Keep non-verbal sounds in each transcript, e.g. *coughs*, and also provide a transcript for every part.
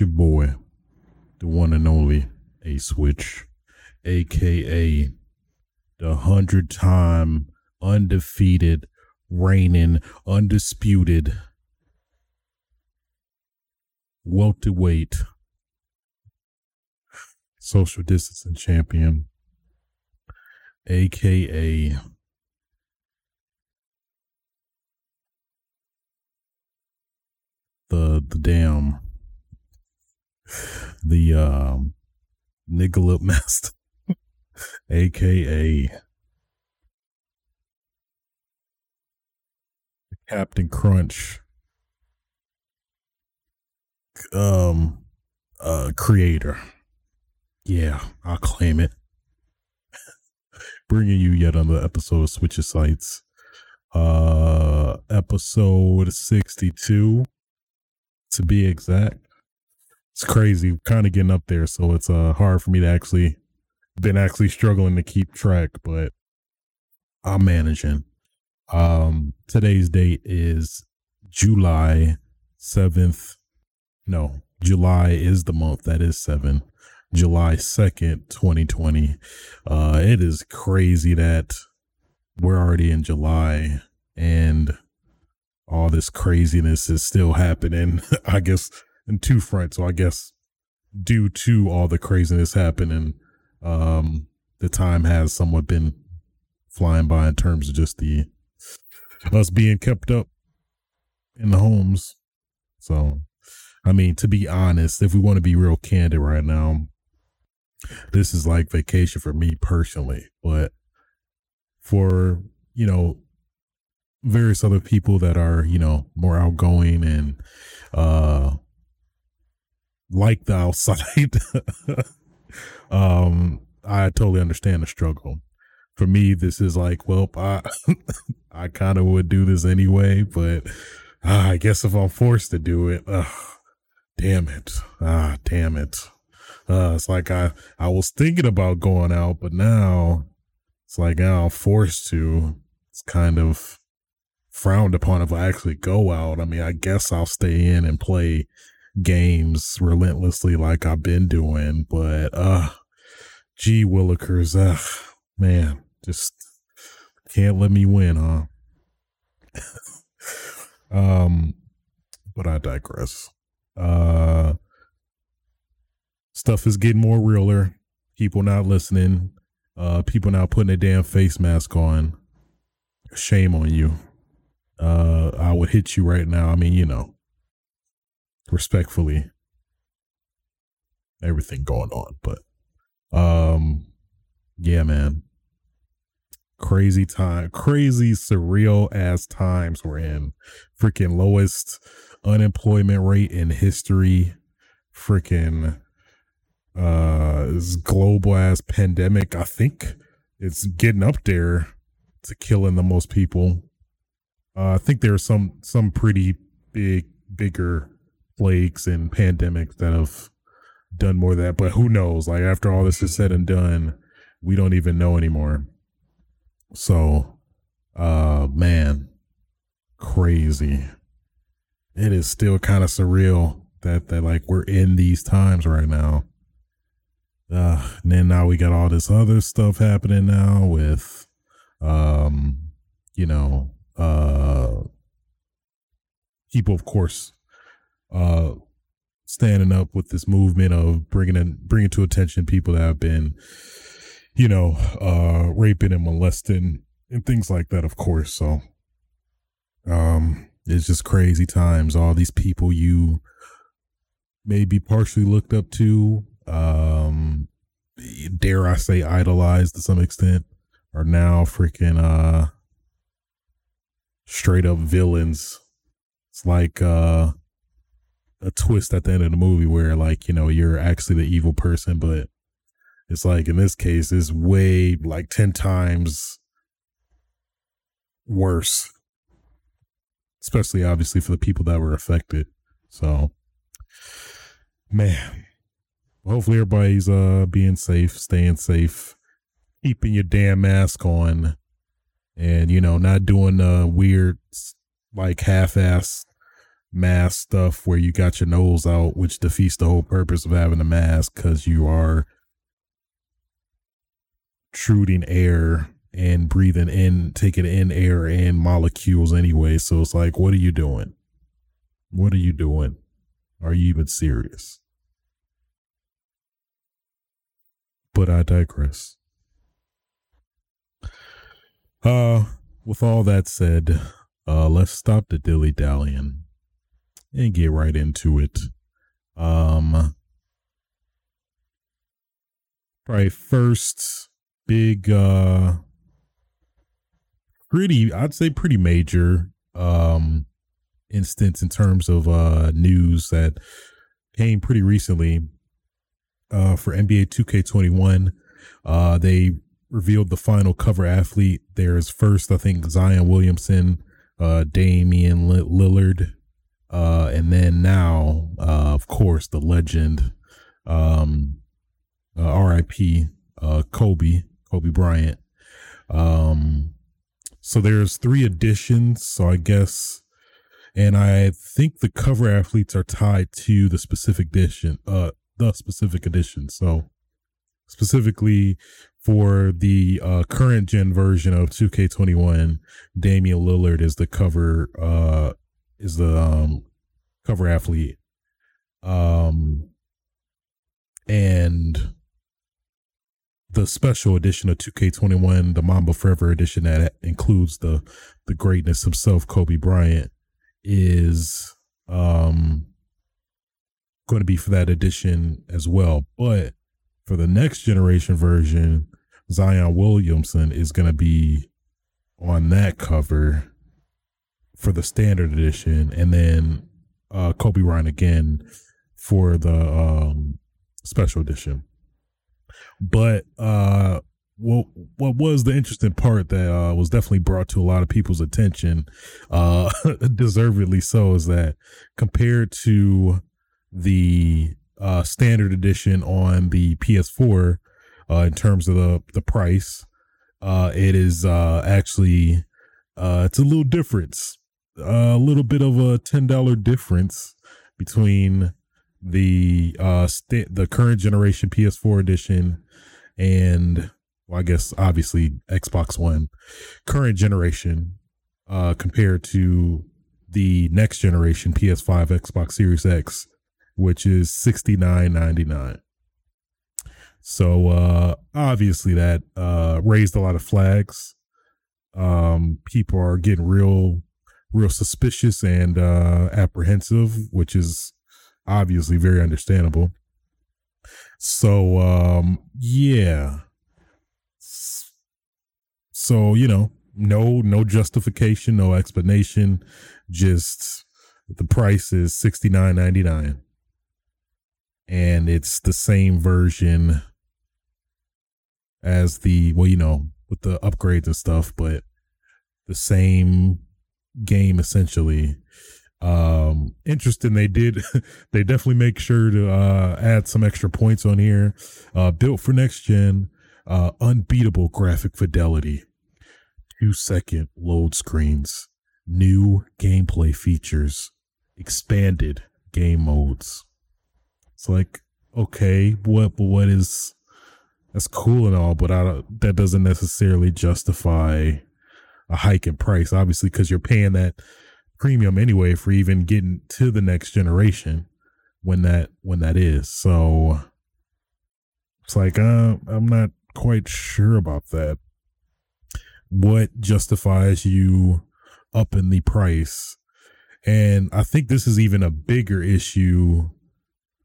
your boy, the one and only A Switch, aka the hundred time undefeated, reigning, undisputed welterweight social distancing champion, aka the the damn *laughs* the um master *laughs* aka Captain Crunch um uh creator. Yeah, I'll claim it. *laughs* Bringing you yet another episode of Switcher Sites. Uh episode 62 to be exact. It's crazy, kind of getting up there, so it's uh hard for me to actually been actually struggling to keep track, but I'm managing. Um today's date is July 7th. No, July is the month. That is 7. July 2nd, 2020. Uh it is crazy that we're already in July and all this craziness is still happening. *laughs* I guess in two fronts. So I guess due to all the craziness happening, um, the time has somewhat been flying by in terms of just the us being kept up in the homes. So, I mean, to be honest, if we want to be real candid right now, this is like vacation for me personally, but for, you know, various other people that are, you know, more outgoing and uh like the outside. *laughs* um I totally understand the struggle. For me, this is like, well, I *laughs* I kind of would do this anyway, but uh, I guess if I'm forced to do it, uh, damn it, ah, damn it. Uh, it's like I I was thinking about going out, but now it's like now I'm forced to. It's kind of frowned upon if I actually go out. I mean, I guess I'll stay in and play games relentlessly like I've been doing, but uh gee willikers, uh man, just can't let me win, huh? *laughs* um but I digress. Uh stuff is getting more realer. People not listening. Uh people now putting a damn face mask on. Shame on you uh, I would hit you right now. I mean, you know, respectfully, everything going on, but, um, yeah, man, crazy time, crazy surreal ass times we're in. Freaking lowest unemployment rate in history. Freaking, uh, this global ass pandemic. I think it's getting up there to killing the most people uh, I think there are some some pretty big bigger plagues and pandemics that have done more of that, but who knows? Like after all this is said and done, we don't even know anymore. So, uh, man, crazy. It is still kind of surreal that that like we're in these times right now. Uh, and then now we got all this other stuff happening now with, um, you know, uh, people, of course, uh, standing up with this movement of bringing in, bringing to attention people that have been, you know, uh, raping and molesting and things like that, of course. So, um, it's just crazy times. All these people you maybe partially looked up to, um, dare I say idolized to some extent, are now freaking, uh, straight up villains. It's like uh a twist at the end of the movie where like, you know, you're actually the evil person, but it's like in this case it's way like 10 times worse. Especially obviously for the people that were affected. So man, hopefully everybody's uh being safe, staying safe, keeping your damn mask on and you know not doing uh weird like half-ass mask stuff where you got your nose out, which defeats the whole purpose of having a mask because you are shooting air and breathing in, taking in air and molecules anyway. So it's like, what are you doing? What are you doing? Are you even serious? But I digress. Uh, with all that said, uh, let's stop the dilly dallying and get right into it. Um, right, first big, uh, pretty, I'd say pretty major, um, instance in terms of, uh, news that came pretty recently, uh, for NBA 2K21. Uh, they revealed the final cover athlete. There's first, I think, Zion Williamson, uh, Damian Lillard, uh, and then now, uh, of course, the legend, um, uh, R.I.P. Uh, Kobe, Kobe Bryant. Um, so there's three editions. So I guess, and I think the cover athletes are tied to the specific edition, uh, the specific edition. So specifically for the uh, current gen version of 2K21, Damian Lillard is the cover uh, is the um, cover athlete. Um, and the special edition of 2K21, the Mamba Forever edition that includes the the greatness himself, Kobe Bryant, is um going to be for that edition as well. But for the next generation version, Zion Williamson is going to be on that cover for the standard edition, and then uh, Kobe Bryant again for the um, special edition. But uh, what what was the interesting part that uh, was definitely brought to a lot of people's attention, uh, *laughs* deservedly so, is that compared to the uh, standard edition on the PS4 uh, in terms of the the price. Uh, it is uh, actually uh, it's a little difference, a little bit of a ten dollar difference between the uh st- the current generation PS4 edition and well, I guess obviously Xbox One current generation uh compared to the next generation PS5 Xbox Series X which is sixty nine ninety nine. So uh, obviously that uh, raised a lot of flags. Um, people are getting real, real suspicious and uh, apprehensive, which is obviously very understandable. So um, yeah. So you know, no, no justification, no explanation, just the price is sixty nine ninety nine and it's the same version as the well, you know, with the upgrades and stuff, but the same game essentially. Um, interesting. They did, *laughs* they definitely make sure to uh, add some extra points on here. Uh, built for next gen, uh, unbeatable graphic fidelity, two second load screens, new gameplay features, expanded game modes. It's like, okay, what, but what is, that's cool and all, but I that doesn't necessarily justify a hike in price, obviously, because you're paying that premium anyway for even getting to the next generation when that, when that is. So it's like, uh, I'm not quite sure about that. What justifies you upping the price? And I think this is even a bigger issue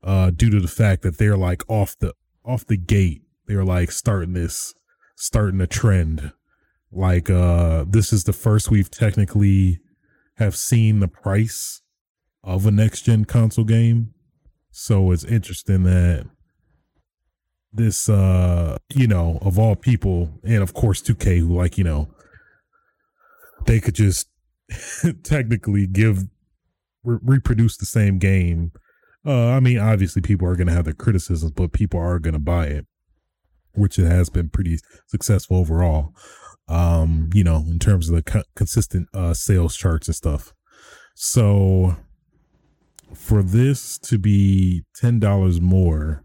uh, due to the fact that they're like off the off the gate. They're like starting this, starting a trend. Like uh, this is the first we've technically have seen the price of a next gen console game. So it's interesting that this uh you know of all people and of course 2k who like you know they could just *laughs* technically give re- reproduce the same game uh, I mean, obviously, people are going to have their criticisms, but people are going to buy it, which it has been pretty successful overall. Um, you know, in terms of the co- consistent uh, sales charts and stuff. So, for this to be ten dollars more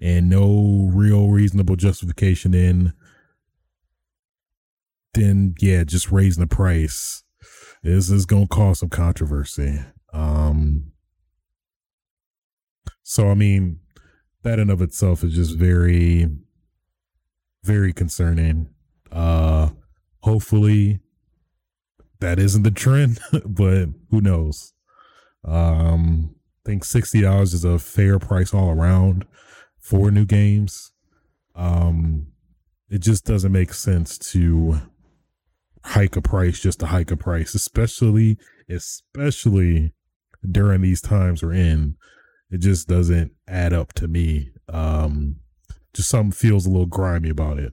and no real reasonable justification in, then yeah, just raising the price. This is gonna cause some controversy. Um so I mean, that in of itself is just very, very concerning. Uh hopefully that isn't the trend, *laughs* but who knows? Um I think sixty dollars is a fair price all around for new games. Um it just doesn't make sense to hike a price just to hike a price, especially especially during these times we're in it just doesn't add up to me. Um, just something feels a little grimy about it.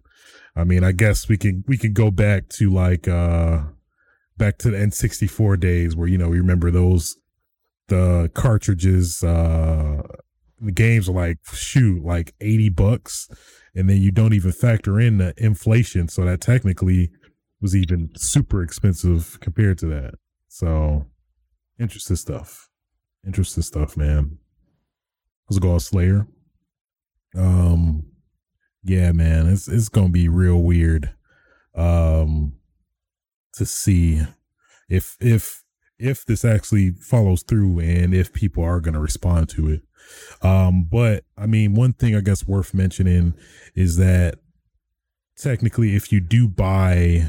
I mean, I guess we can we can go back to like uh back to the N64 days where you know we remember those the cartridges uh the games are like shoot like 80 bucks and then you don't even factor in the inflation so that technically was even super expensive compared to that. So interesting stuff. Interesting stuff, man. How's it going, Slayer? Um, yeah, man, it's it's gonna be real weird, um, to see if if if this actually follows through and if people are gonna respond to it. Um, but I mean, one thing I guess worth mentioning is that technically, if you do buy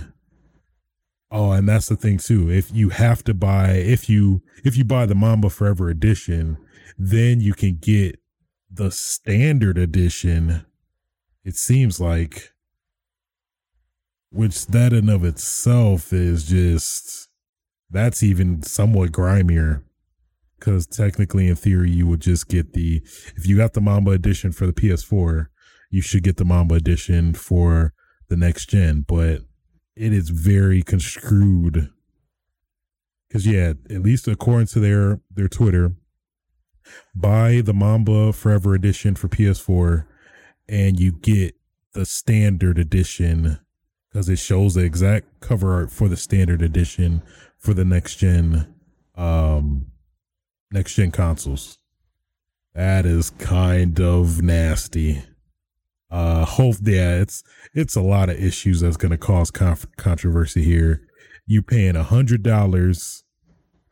Oh, and that's the thing too. If you have to buy, if you if you buy the Mamba Forever edition, then you can get the standard edition. It seems like, which that in of itself is just that's even somewhat grimier. Because technically, in theory, you would just get the if you got the Mamba edition for the PS4, you should get the Mamba edition for the next gen. But it is very construed because yeah, at least according to their their Twitter, buy the Mamba Forever Edition for PS4 and you get the standard edition because it shows the exact cover art for the standard edition for the next gen um next gen consoles. That is kind of nasty. Uh hope yeah, it's it's a lot of issues that's going to cause conf- controversy here. You paying a hundred dollars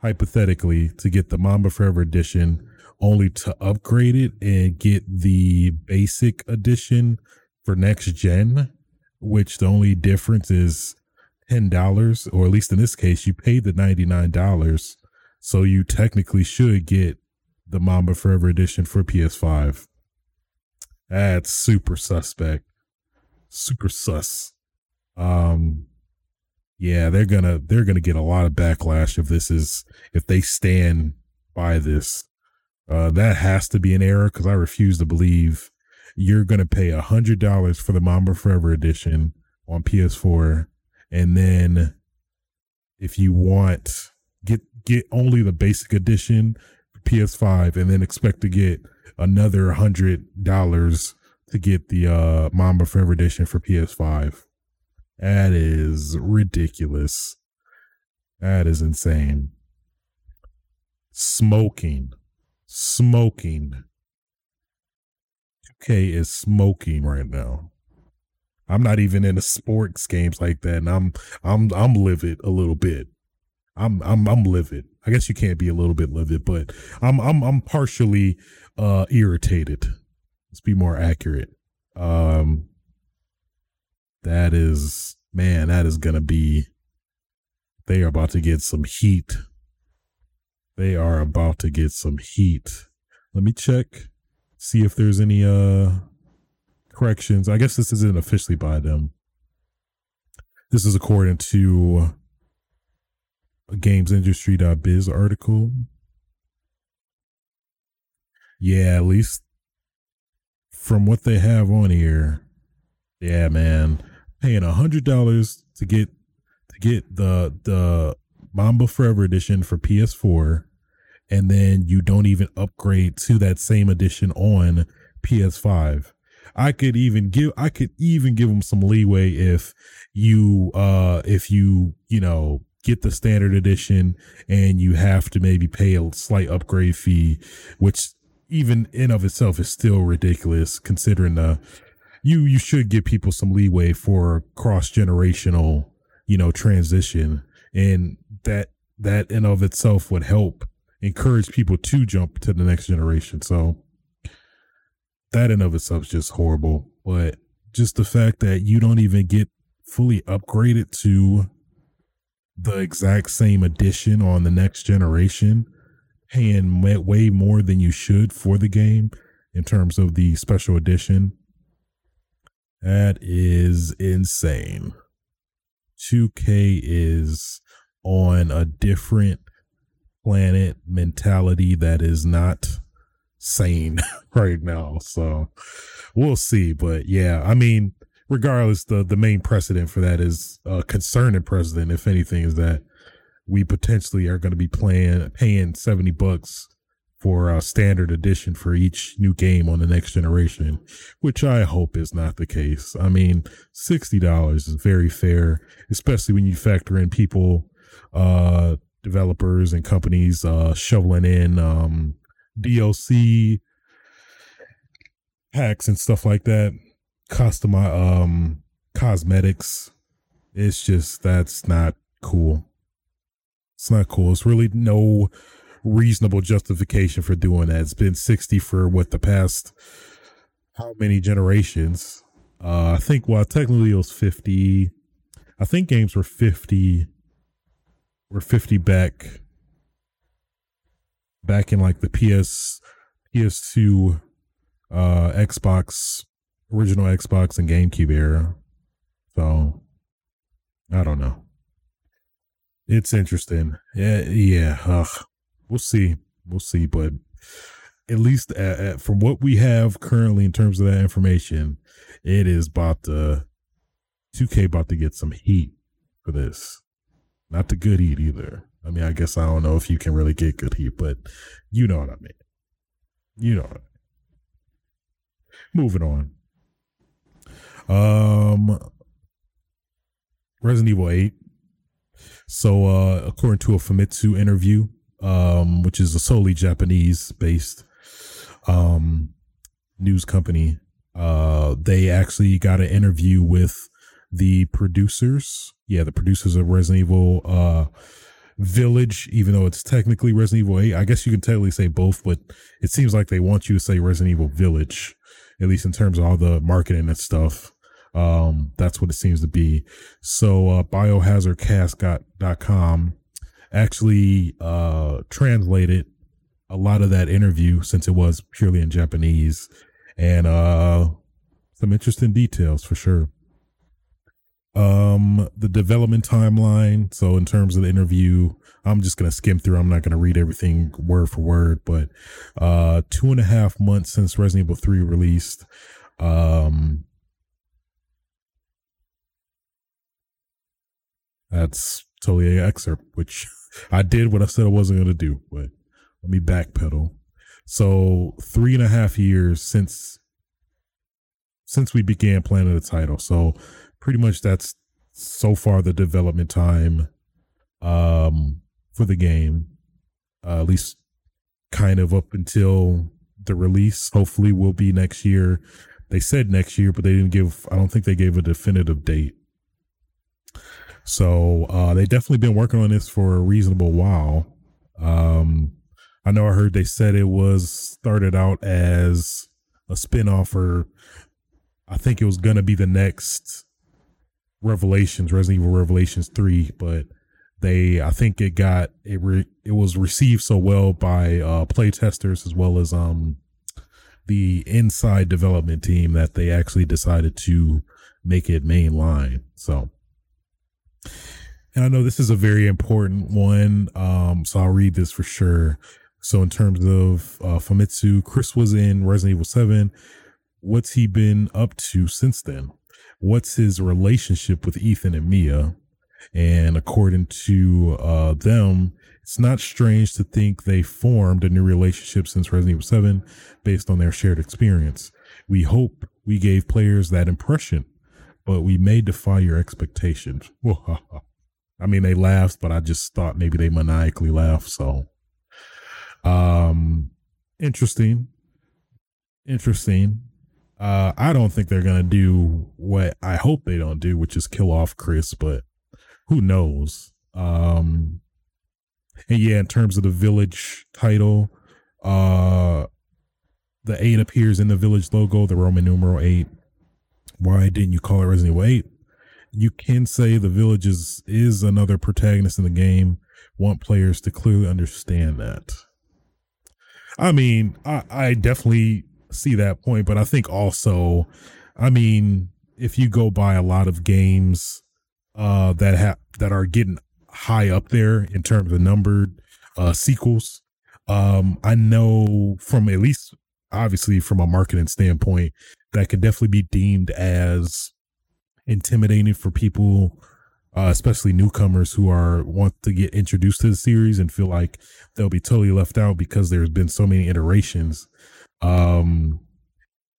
hypothetically to get the Mamba Forever edition only to upgrade it and get the basic edition for next gen, which the only difference is ten dollars, or at least in this case, you paid the ninety nine dollars, so you technically should get the Mamba Forever edition for PS5. That's super suspect, super sus. Um, yeah, they're gonna they're gonna get a lot of backlash if this is if they stand by this uh, that has to be an error because I refuse to believe you're going to pay a hundred dollars for the Mamba Forever edition on PS4, and then if you want get get only the basic edition for PS5, and then expect to get another hundred dollars to get the uh, Mamba Forever edition for PS5. That is ridiculous. That is insane. Smoking smoking. 2K is smoking right now. I'm not even into sports games like that, and I'm I'm I'm livid a little bit. I'm I'm I'm livid. I guess you can't be a little bit livid, but I'm I'm I'm partially uh irritated. Let's be more accurate. Um that is man, that is gonna be they are about to get some heat they are about to get some heat. Let me check, see if there's any uh corrections. I guess this isn't officially by them. This is according to gamesindustry.biz article. Yeah, at least from what they have on here. Yeah, man. Paying a hundred dollars to get to get the the Mamba Forever Edition for PS4, and then you don't even upgrade to that same edition on PS5. I could even give I could even give them some leeway if you uh if you, you know, get the standard edition and you have to maybe pay a slight upgrade fee, which even in of itself is still ridiculous considering the you you should give people some leeway for cross generational, you know, transition. And that that in of itself would help encourage people to jump to the next generation. So that in of itself is just horrible. But just the fact that you don't even get fully upgraded to the exact same edition on the next generation, paying way more than you should for the game in terms of the special edition. That is insane. 2K is on a different planet mentality that is not sane *laughs* right now. So we'll see. But yeah, I mean, regardless, the the main precedent for that is a uh, concerning precedent, if anything, is that we potentially are going to be playing paying seventy bucks for a standard edition for each new game on the next generation, which I hope is not the case. I mean, sixty dollars is very fair, especially when you factor in people, uh, developers and companies uh, shoveling in um, DLC packs and stuff like that custom um cosmetics. It's just that's not cool. It's not cool. It's really no reasonable justification for doing that. It's been 60 for what the past how many generations? Uh I think well technically it was 50. I think games were 50 were 50 back back in like the PS PS2 uh Xbox original Xbox and GameCube era. So I don't know. It's interesting. Yeah, yeah. Ugh. We'll see. We'll see. But at least at, at, from what we have currently in terms of that information, it is about to 2K about to get some heat for this. Not the good heat either. I mean, I guess I don't know if you can really get good heat, but you know what I mean. You know what I mean. Moving on. Um, Resident Evil 8. So, uh, according to a Famitsu interview, um, which is a solely Japanese based um, news company, uh, they actually got an interview with the producers. Yeah, the producers of Resident Evil uh, Village, even though it's technically Resident Evil 8. I guess you can technically say both, but it seems like they want you to say Resident Evil Village, at least in terms of all the marketing and stuff. Um, that's what it seems to be. So, uh, biohazardcast.com actually, uh, translated a lot of that interview since it was purely in Japanese and, uh, some interesting details for sure. Um, the development timeline. So in terms of the interview, I'm just to skim through. I'm not to read everything word for word, but, uh, two and a half months since Resident Evil 3 released. Um, That's totally an excerpt, which *laughs* I did what I said I wasn't going to do, but let me backpedal. So three and a half years since since we began planning the title. So pretty much that's so far the development time um for the game. Uh, at least kind of up until the release. Hopefully will be next year. They said next year, but they didn't give I don't think they gave a definitive date. So uh, they definitely been working on this for a reasonable while. Um, I know I heard they said it was started out as a spinoff, or I think it was gonna be the next Revelations, Resident Evil Revelations three, but they I think it got it re, it was received so well by uh, play testers as well as um the inside development team that they actually decided to make it mainline. So and I know this is a very important one, um, so I'll read this for sure. So, in terms of uh, Famitsu, Chris was in Resident Evil 7. What's he been up to since then? What's his relationship with Ethan and Mia? And according to uh, them, it's not strange to think they formed a new relationship since Resident Evil 7 based on their shared experience. We hope we gave players that impression but we may defy your expectations. *laughs* I mean, they laughed, but I just thought maybe they maniacally laughed. So, um, interesting, interesting. Uh, I don't think they're gonna do what I hope they don't do, which is kill off Chris, but who knows? Um, and yeah, in terms of the village title, uh, the eight appears in the village logo, the Roman numeral eight. Why didn't you call it Resident Evil 8? You can say the village is, is another protagonist in the game. Want players to clearly understand that. I mean, I, I definitely see that point, but I think also, I mean, if you go by a lot of games uh, that have that are getting high up there in terms of numbered uh, sequels, um, I know from at least obviously from a marketing standpoint that could definitely be deemed as intimidating for people uh, especially newcomers who are want to get introduced to the series and feel like they'll be totally left out because there's been so many iterations. Um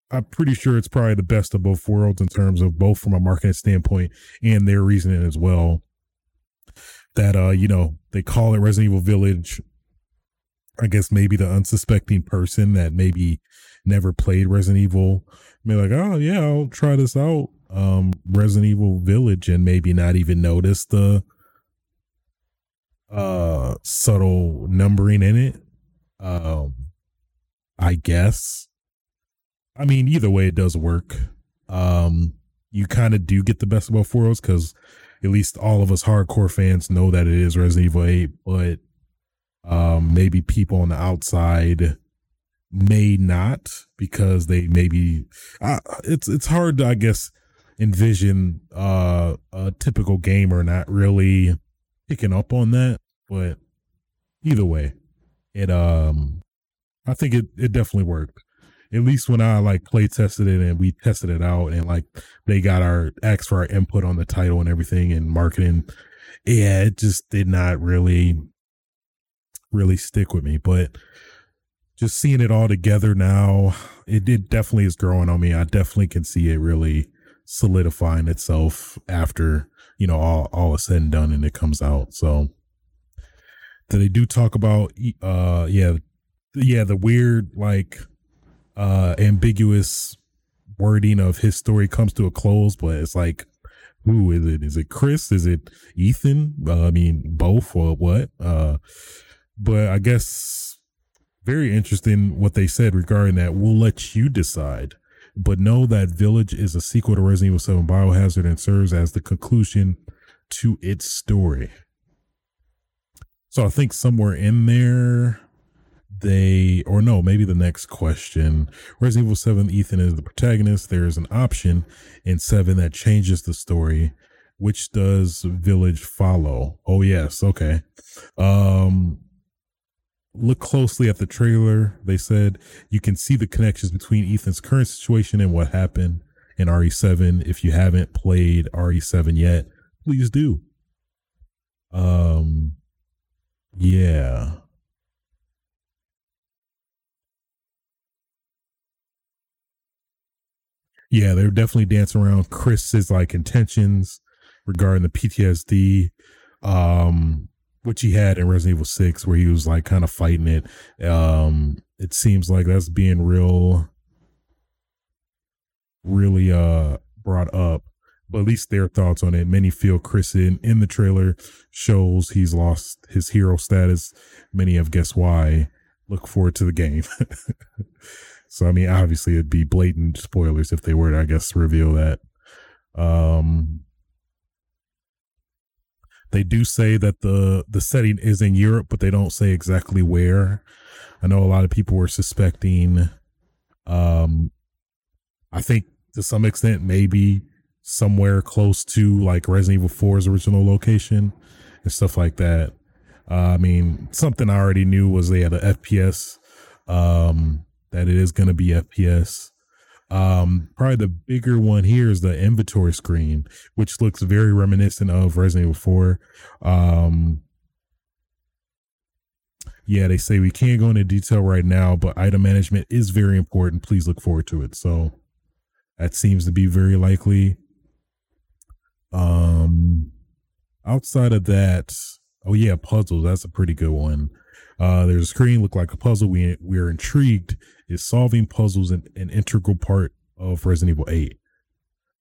i'm pretty sure it's probably the best of both worlds in terms of both from a marketing standpoint and their reasoning as well. That uh you know they call it resident evil village. I guess maybe the unsuspecting person that maybe never played Resident Evil may like, oh yeah, I'll try this out. Um, Resident Evil Village and maybe not even notice the uh subtle numbering in it. Um, I guess. I mean, either way, it does work. Um, you kind of do get the best of both worlds because at least all of us hardcore fans know that it is Resident Evil 8, but um, maybe people on the outside may not because they maybe uh, it's it's hard to I guess envision uh, a typical gamer not really picking up on that, but either way, it um I think it it definitely worked. At least when I like play tested it and we tested it out and like they got our asked for our input on the title and everything and marketing. Yeah, it just did not really really stick with me. But just seeing it all together now, it, it definitely is growing on me. I definitely can see it really solidifying itself after, you know, all, all is said and done and it comes out. So they do talk about, uh, yeah, yeah, the weird, like, uh, ambiguous wording of his story comes to a close, but it's like, who is it? Is it Chris? Is it Ethan? Uh, I mean, both or what? Uh, but I guess very interesting what they said regarding that. We'll let you decide. But know that Village is a sequel to Resident Evil 7 Biohazard and serves as the conclusion to its story. So I think somewhere in there, they, or no, maybe the next question Resident Evil 7 Ethan is the protagonist. There is an option in 7 that changes the story. Which does Village follow? Oh, yes. Okay. Um, look closely at the trailer. They said you can see the connections between Ethan's current situation and what happened in RE7. If you haven't played RE7 yet, please do. Um, yeah. Yeah, they're definitely dancing around Chris's like intentions regarding the PTSD. Um, which he had in Resident Evil 6 where he was like kind of fighting it. Um it seems like that's being real really uh brought up. But at least their thoughts on it. Many feel Chris in, in the trailer shows he's lost his hero status. Many have guessed why. Look forward to the game. *laughs* so I mean obviously it'd be blatant spoilers if they were to I guess reveal that. Um they do say that the the setting is in Europe, but they don't say exactly where. I know a lot of people were suspecting. Um, I think to some extent maybe somewhere close to like Resident Evil 4's original location and stuff like that. Uh, I mean, something I already knew was they had a FPS. Um, that it is going to be FPS. Um, probably the bigger one here is the inventory screen, which looks very reminiscent of Resident Evil 4. Um, yeah, they say we can't go into detail right now, but item management is very important. Please look forward to it. So that seems to be very likely. Um, outside of that, oh yeah, puzzles. That's a pretty good one. Uh, there's a screen look like a puzzle. We we're intrigued. Is solving puzzles an, an integral part of Resident Evil 8?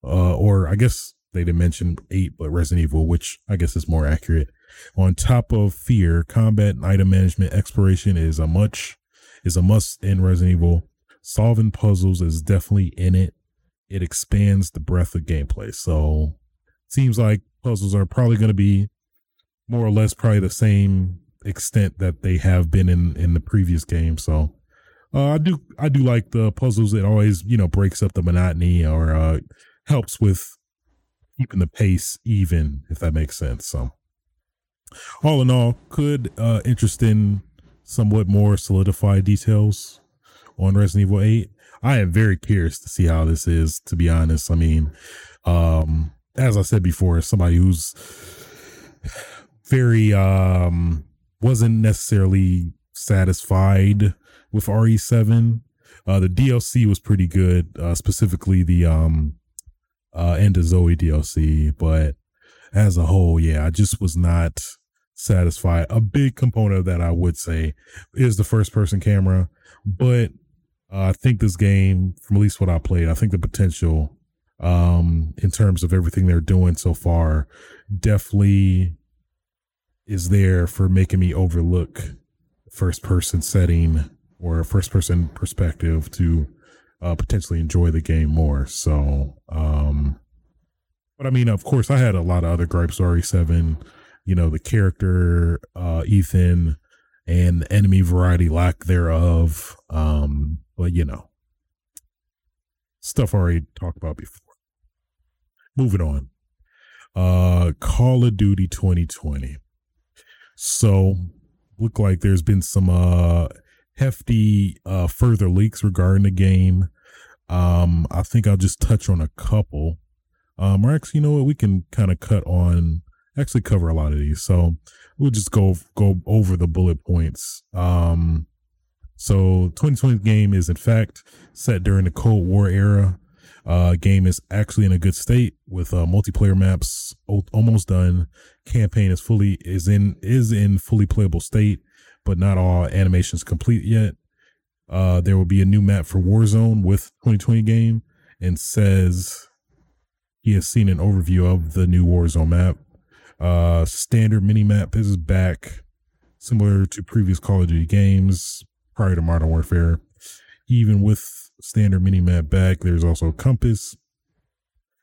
Uh, or I guess they didn't mention 8, but Resident Evil, which I guess is more accurate. On top of fear, combat and item management exploration is a much is a must in Resident Evil. Solving puzzles is definitely in it. It expands the breadth of gameplay. So seems like puzzles are probably going to be more or less probably the same extent that they have been in in the previous game. So uh, I do I do like the puzzles. It always you know breaks up the monotony or uh, helps with keeping the pace even, if that makes sense. So all in all, could uh, interesting, somewhat more solidified details on Resident Evil 8. I am very curious to see how this is, to be honest. I mean, um, as I said before, somebody who's very um wasn't necessarily satisfied with RE7. Uh the DLC was pretty good, uh specifically the um uh End of Zoe DLC, but as a whole, yeah, I just was not satisfied. A big component of that I would say is the first person camera, but uh, I think this game, from at least what I played, I think the potential um in terms of everything they're doing so far definitely is there for making me overlook first person setting or a first person perspective to uh, potentially enjoy the game more. So, um, but I mean, of course, I had a lot of other gripes. RE7, you know, the character, uh, Ethan, and the enemy variety lack thereof. Um, but you know, stuff I already talked about before. Moving on. Uh, Call of Duty 2020. So, look like there's been some uh hefty uh further leaks regarding the game. Um, I think I'll just touch on a couple. Um, or actually, you know what? We can kind of cut on actually cover a lot of these. So we'll just go go over the bullet points. Um, so 2020 game is in fact set during the Cold War era. Uh, game is actually in a good state with uh, multiplayer maps almost done. Campaign is fully is in is in fully playable state, but not all animations complete yet. Uh, there will be a new map for Warzone with 2020 game, and says he has seen an overview of the new Warzone map. Uh, standard mini map is back, similar to previous Call of Duty games prior to Modern Warfare. Even with standard mini map back. There's also compass.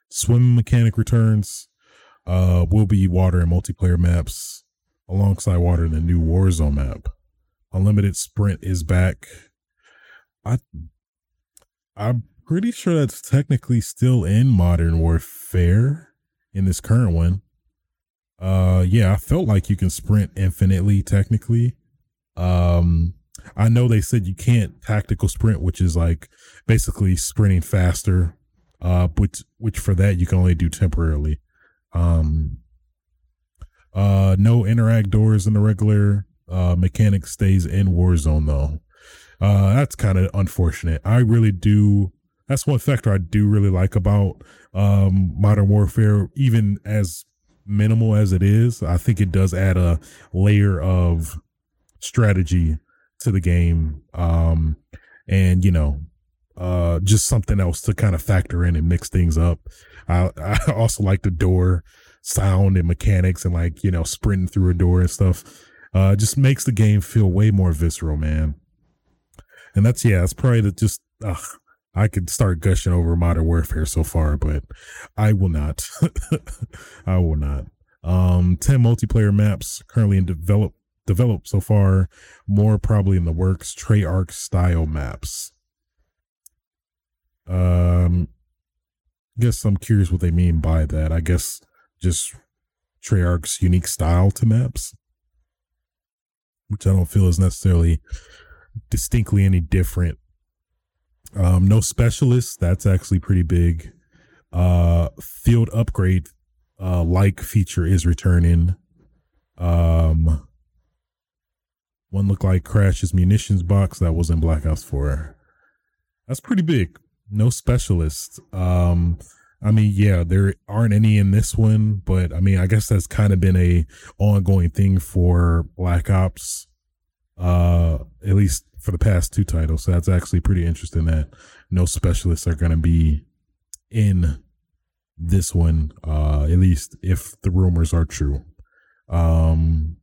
Swim mechanic returns. Uh, will be water and multiplayer maps alongside water in the new Warzone map. Unlimited sprint is back. I I'm pretty sure that's technically still in Modern Warfare in this current one. Uh yeah, I felt like you can sprint infinitely technically. Um I know they said you can't tactical sprint, which is like basically sprinting faster. Uh, which which for that you can only do temporarily. Um, uh, no interact doors in the regular uh mechanic stays in Warzone though. Uh, that's kind of unfortunate. I really do. That's one factor I do really like about um Modern Warfare, even as minimal as it is. I think it does add a layer of strategy to the game. Um, and you know, uh, just something else to kind of factor in and mix things up. I, *laughs* I also like the door sound and mechanics and like, you know, sprinting through a door and stuff. Uh, just makes the game feel way more visceral, man. And that's, yeah, it's probably the just, I could start gushing over Modern Warfare so far, but I will not. *laughs* I will not. Um, 10 multiplayer maps currently in develop developed so far, more probably in the works, Treyarch style maps. Um, guess I'm curious what they mean by that. I guess just Treyarch's unique style to maps, which I don't feel is necessarily distinctly any different. Um, no specialists. That's actually pretty big. Uh, field upgrade, uh, like feature is returning. Um, one looked like Crash's munitions box that was in Black Ops 4. That's pretty big. No specialist. Um, I mean, yeah, there aren't any in this one, but I mean, I guess that's kind of been a ongoing thing for Black Ops, uh, at least for the past two titles. So that's actually pretty interesting that no specialists are going to be in this one, uh, at least if the rumors are true. Um,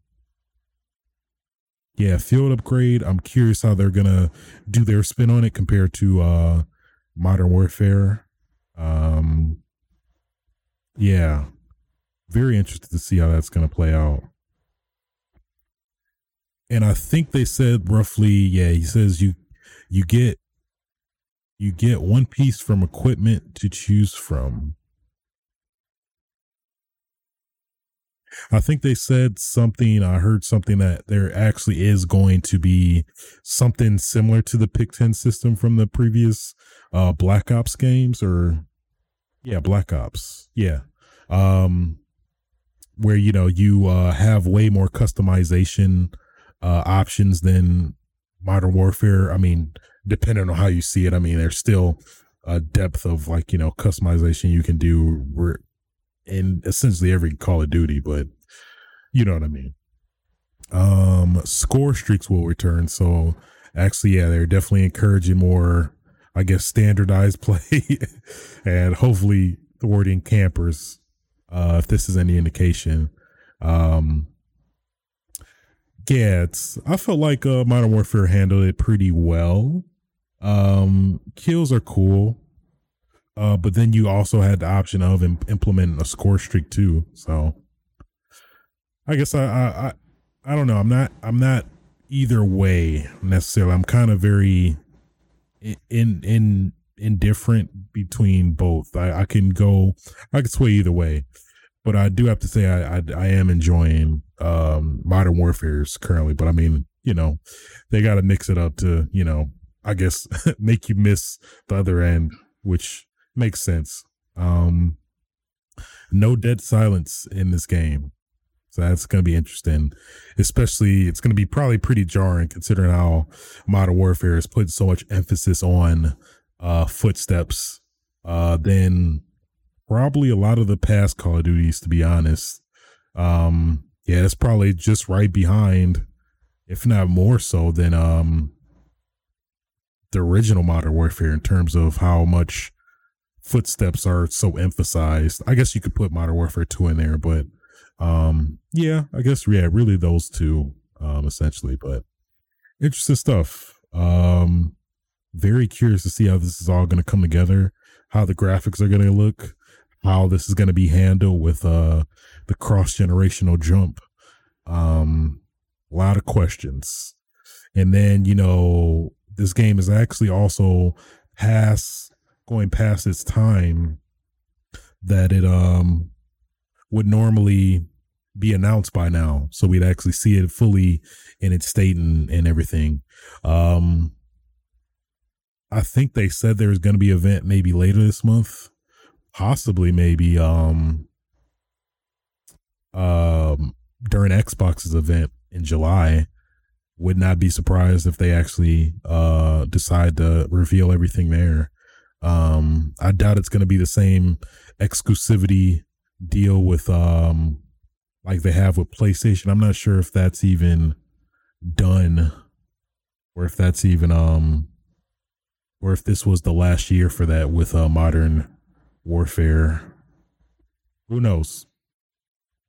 yeah, field upgrade. I'm curious how they're gonna do their spin on it compared to uh Modern Warfare. Um, yeah, very interested to see how that's gonna play out. And I think they said roughly, yeah, he says you you get you get one piece from equipment to choose from. I think they said something. I heard something that there actually is going to be something similar to the Pick 10 system from the previous uh, Black Ops games, or yeah, Black Ops. Yeah. Um, where, you know, you uh, have way more customization uh, options than Modern Warfare. I mean, depending on how you see it, I mean, there's still a depth of like, you know, customization you can do in essentially every Call of Duty, but you know what I mean. Um, score streaks will return. So actually, yeah, they're definitely encouraging more, I guess, standardized *laughs* play and hopefully thwarting campers. Uh, if this is any indication. Um, yeah, it's, I felt like uh, Modern Warfare handled it pretty well. Um, kills are cool. Uh, but then you also had the option of Im- implementing a score streak too. So I guess I, I, I, I don't know. I'm not, I'm not either way necessarily. I'm kind of very in, in, indifferent between both. I, I can go, I can sway either way, but I do have to say I, I, I am enjoying, um, modern warfare's currently, but I mean, you know, they got to mix it up to, you know, I guess *laughs* make you miss the other end, which makes sense. Um, no dead silence in this game. So that's going to be interesting, especially it's going to be probably pretty jarring considering how Modern Warfare has put so much emphasis on uh, footsteps uh, than probably a lot of the past Call of Duties, to be honest. Um, yeah, it's probably just right behind, if not more so than um, the original Modern Warfare in terms of how much footsteps are so emphasized. I guess you could put Modern Warfare 2 in there, but um yeah, I guess yeah, really those two um essentially, but interesting stuff. Um very curious to see how this is all going to come together, how the graphics are going to look, how this is going to be handled with uh the cross-generational jump. Um a lot of questions. And then, you know, this game is actually also past going past its time that it um would normally be announced by now so we'd actually see it fully in its state and, and everything. Um i think they said there's going to be an event maybe later this month. Possibly maybe um um during xbox's event in july. Would not be surprised if they actually uh decide to reveal everything there. Um, I doubt it's going to be the same exclusivity deal with um, like they have with PlayStation. I'm not sure if that's even done or if that's even um or if this was the last year for that with uh, modern warfare. Who knows?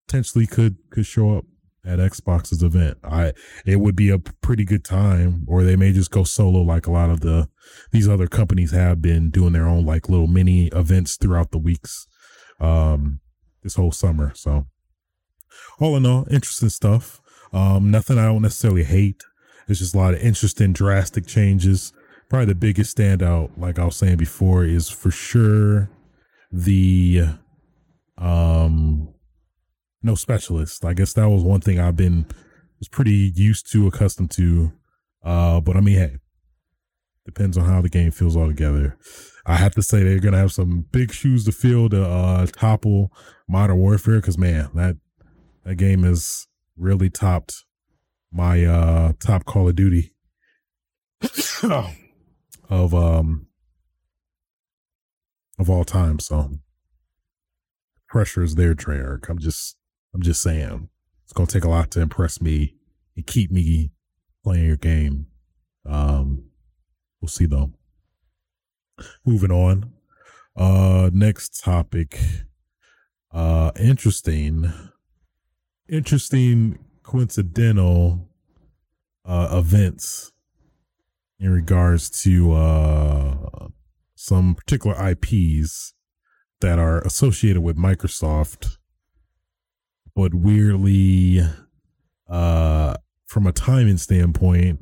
Potentially could could show up at Xbox's event. I it would be a pretty good time, or they may just go solo like a lot of the these other companies have been doing their own like little mini events throughout the weeks um this whole summer. So all in all, interesting stuff. Um nothing I don't necessarily hate. It's just a lot of interesting drastic changes. Probably the biggest standout, like I was saying before, is for sure the um no specialist. I guess that was one thing I've been was pretty used to, accustomed to. Uh, but I mean, hey, depends on how the game feels altogether. I have to say they're gonna have some big shoes to fill to uh, topple Modern Warfare because man, that that game has really topped my uh top Call of Duty *coughs* of um of all time. So pressure is there, Treyarch. I'm just I'm just saying it's gonna take a lot to impress me and keep me playing your game. Um, we'll see though. Moving on. Uh, next topic. Uh, interesting, interesting coincidental uh events in regards to uh some particular IPs that are associated with Microsoft, but weirdly, uh, from a timing standpoint,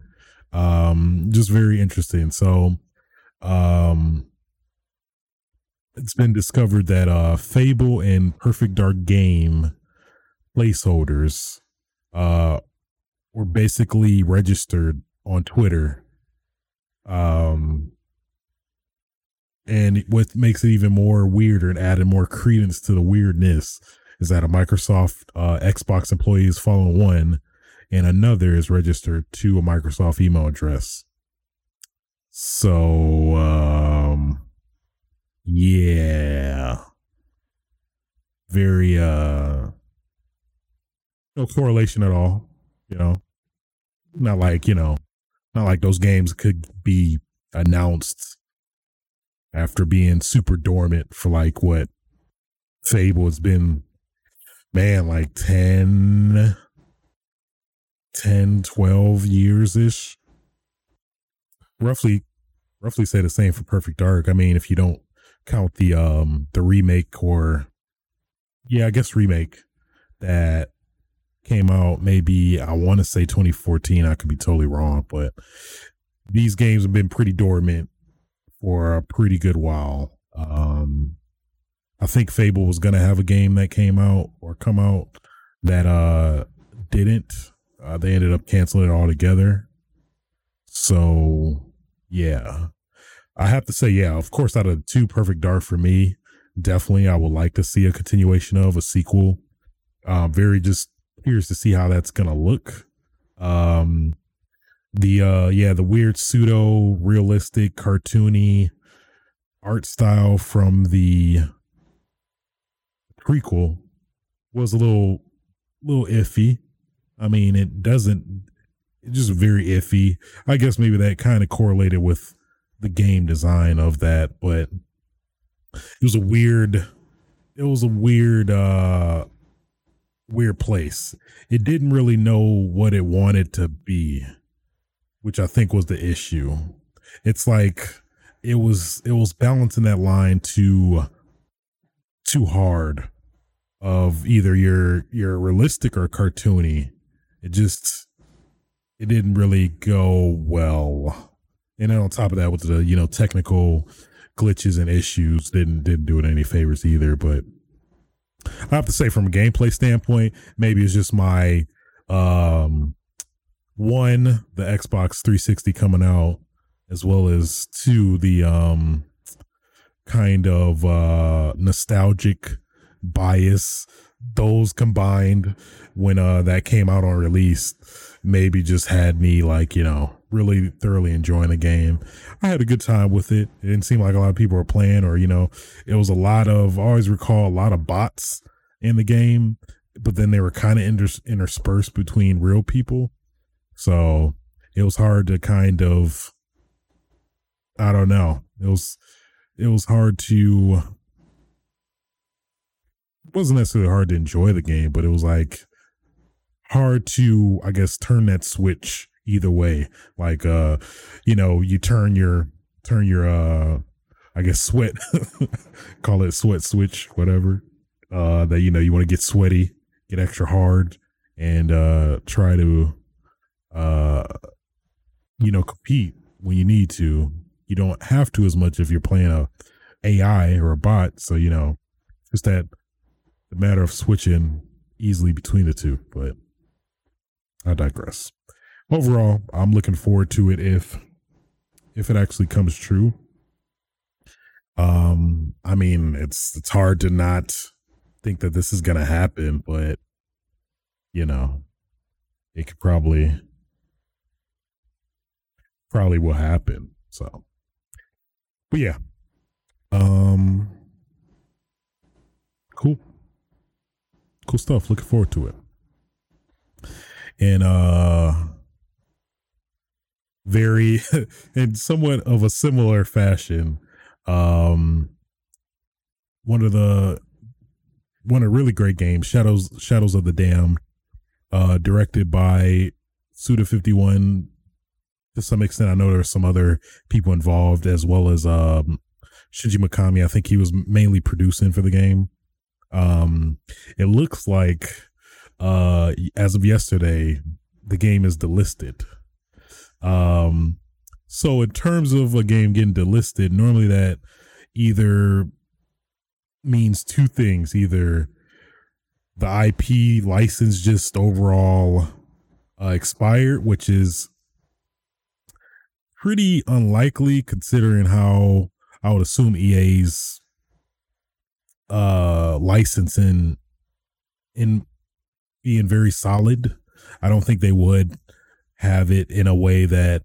um, just very interesting. So, um, it's been discovered that uh, Fable and Perfect Dark Game placeholders uh, were basically registered on Twitter. Um, and what makes it even more weirder and added more credence to the weirdness is that a Microsoft uh, Xbox employee is following one, and another is registered to a Microsoft email address. So, um, yeah, very uh, no correlation at all. You know, not like you know, not like those games could be announced after being super dormant for like what Fable has been, man, like 10, 10, 12 years ish. Roughly, roughly say the same for Perfect Dark. I mean, if you don't count the, um, the remake or, yeah, I guess remake that came out maybe, I want to say 2014. I could be totally wrong, but these games have been pretty dormant for a pretty good while. Um, I think Fable was gonna have a game that came out or come out that uh didn't. Uh, they ended up canceling it altogether. So yeah, I have to say, yeah, of course, out of two, Perfect Dark for me, definitely, I would like to see a continuation of a sequel. Uh, very just curious to see how that's gonna look. Um, the uh yeah the weird pseudo realistic cartoony art style from the prequel was a little little iffy i mean it doesn't it's just very iffy i guess maybe that kind of correlated with the game design of that but it was a weird it was a weird uh weird place it didn't really know what it wanted to be which I think was the issue. It's like it was it was balancing that line too too hard of either you're you're realistic or cartoony. It just it didn't really go well. And then on top of that, with the you know technical glitches and issues, didn't didn't do it any favors either. But I have to say, from a gameplay standpoint, maybe it's just my um one the Xbox 360 coming out as well as two the um kind of uh nostalgic bias. Those combined when uh that came out on release maybe just had me like you know really thoroughly enjoying the game. I had a good time with it. It didn't seem like a lot of people were playing or you know it was a lot of I always recall a lot of bots in the game but then they were kind of inter- interspersed between real people. So it was hard to kind of, I don't know. It was, it was hard to, it wasn't necessarily hard to enjoy the game, but it was like hard to, I guess, turn that switch either way. Like, uh, you know, you turn your, turn your, uh, I guess sweat, *laughs* call it sweat switch, whatever. Uh, that, you know, you want to get sweaty, get extra hard and, uh, try to, uh, you know, compete when you need to. You don't have to as much if you're playing a AI or a bot. So, you know, just that the matter of switching easily between the two. But I digress. Overall, I'm looking forward to it if if it actually comes true. Um, I mean, it's it's hard to not think that this is gonna happen, but you know, it could probably probably will happen. So, but yeah, um, cool. cool stuff. Looking forward to it. And uh very *laughs* in somewhat of a similar fashion, um one of the one of really great games, Shadows Shadows of the Damned, uh directed by Suda 51 to some extent. I know there are some other people involved as well as um Shinji Mikami. I think he was mainly producing for the game. Um, it looks like uh, as of yesterday, the game is delisted. Um, so in terms of a game getting delisted, normally that either means two things: either the IP license just overall uh, expired, which is pretty unlikely considering how I would assume EA's uh licensing in being very solid. I don't think they would have it in a way that